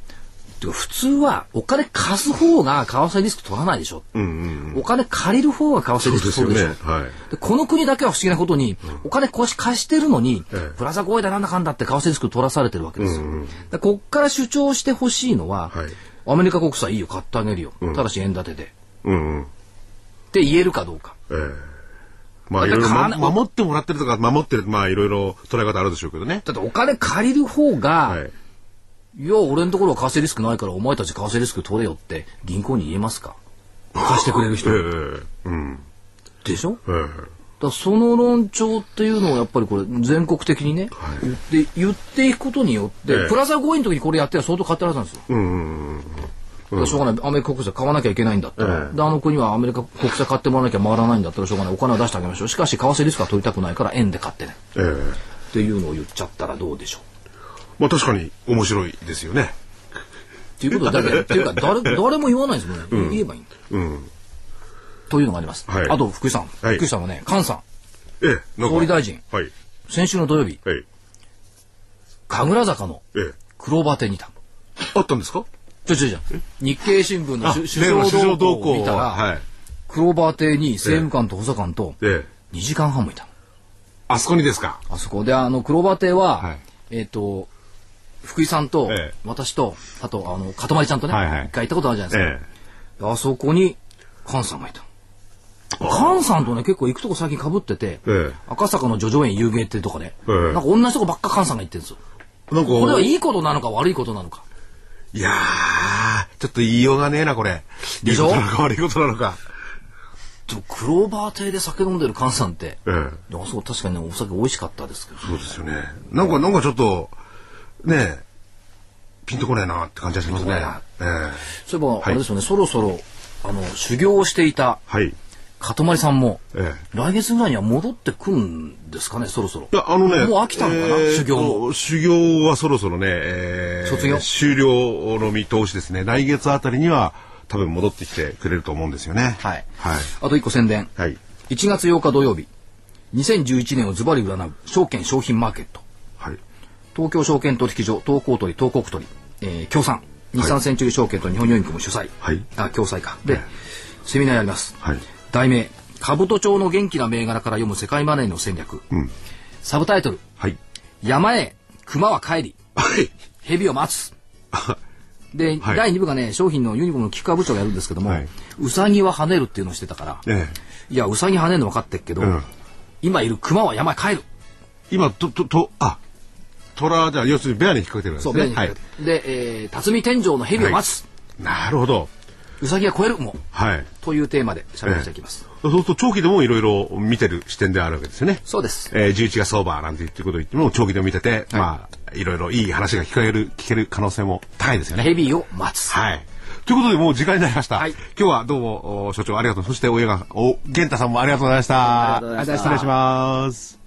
普通はお金貸す方が為替リスク取らないでしょ。うんうんうん、お金借りる方が為替リスク取るでしょ。で、ねはい、この国だけは不思議なことに、うん、お金貸してるのに、ええ、プラザ合意だなんだかんだって為替リスク取らされてるわけですよ。うんうん、こっから主張してほしいのは、はい、アメリカ国債いいよ買ってあげるよ。うん、ただし円建てで。うんうん、って言えるかどうか。ええまあいろいろ、ま、守ってもらってるとか守ってるまあいろいろ捉え方あるでしょうけどね。だってお金借りる方が、はいいや、俺のところは為替リスクないから、お前たち為替リスク取れよって銀行に言えますか？貸してくれる人。えー、うん。でしょ、えー、だその論調っていうのをやっぱりこれ全国的にね、はい、言って言っていくことによって、えー、プラザ合意の時にこれやっては相当買ってるはずなんですよ。うんうんうん、しょうがない。アメリカ国債買わなきゃいけないんだったら、えあの国はアメリカ国債買ってもらわなきゃ回らないんだったらしょうがない。お金を出してあげましょ。うしかし為替リスクは取りたくないから円で買ってね、えー、っていうのを言っちゃったらどうでしょう。まあ確かに面白いですよね。っていうことだけ、っていうか、誰、誰も言わないですもんね。うん、言えばいいんだ。うん。というのがあります。はい、あと、福井さん。はい、福井さんはね、菅さん。ええ、総理大臣。はい。先週の土曜日。はい。神楽坂の、ええ。クローバー店にいた。あったんですか？ちょちょちょ。日経新聞の首相動向を見たら、はい、クローバー邸に政務官と補佐官と、2時間半もいた。あそこにですか？あそこで、あの、クローバー邸は、はい、えっ、と、福井さんと、私と、あと、あの、かたまりちゃんとね、はいはい、一回行ったことあるじゃないですか。あそこに、菅さんがいた。菅さんとね、結構行くとこ最近かぶってて、赤坂の叙々苑遊芸ってとかね、なんか同じとこばっか菅さんが行ってるんですよ。なんかこれはいいことなのか悪いことなのか。いやー、ちょっと言いようがねえな、これ。でしょ？いいことなのか悪いことなのか。クローバー亭で酒飲んでる菅さんって、ええ、そう確かにねお酒美味しかったですけど、ね、そうですよねなんかなんかちょっとねピンとこないなって感じがしますね。えー、そういえば、あれですよね、そろそろ、あの、修行をしていた、はい。かとまりさんも、ええ、来月ぐらいには戻ってくんですかね、そろそろ。いや、あのね、もう飽きたのかな、えー、修行も。修行はそろそろね、えー、卒業終了の見通しですね。来月あたりには、多分戻ってきてくれると思うんですよね。はい。はい。あと一個宣伝。はい。1月8日土曜日、2011年をズバリ占う証券商品マーケット。はい。東京証券取引所、東高取、東国取、えー、協賛日産センチュリー証券と日本郵便局も主催、はい、あ共催かで、セミナーやります、はい、題名「兜町の元気な銘柄から読む世界マネーの戦略」うん、サブタイトル「はい、山へ熊は帰り、はい、蛇を待つ」で、はい、第2部がね商品のユニコーンの菊川部長がやるんですけども、はい、うさぎは跳ねるっていうのをしてたから、ええ、いやうさぎ跳ねるの分かってっけど、うん、今いる熊は山へ帰る。今とととあ虎じゃ要するにベアに引っ掛けてるんですね。そう、ベアに引っ掛けて。はい、で、えー、辰巳天井の蛇を待つ。はい、なるほど。うさぎは超えるもはい。というテーマで喋っていきます。そうすると長期でもいろいろ見てる視点であるわけですよね。そうです。えー、11月相場なんて言ってることを言っても長期でも見てて、はい、まあいろいろいい話が聞かれる聞ける可能性も高いですよね。ヘビーを待つ。はい。ということでもう時間になりました。はい、今日はどうも所長ありがとう。そして大江がお源太さんもありがとうございました。ありがとうございました。失礼します。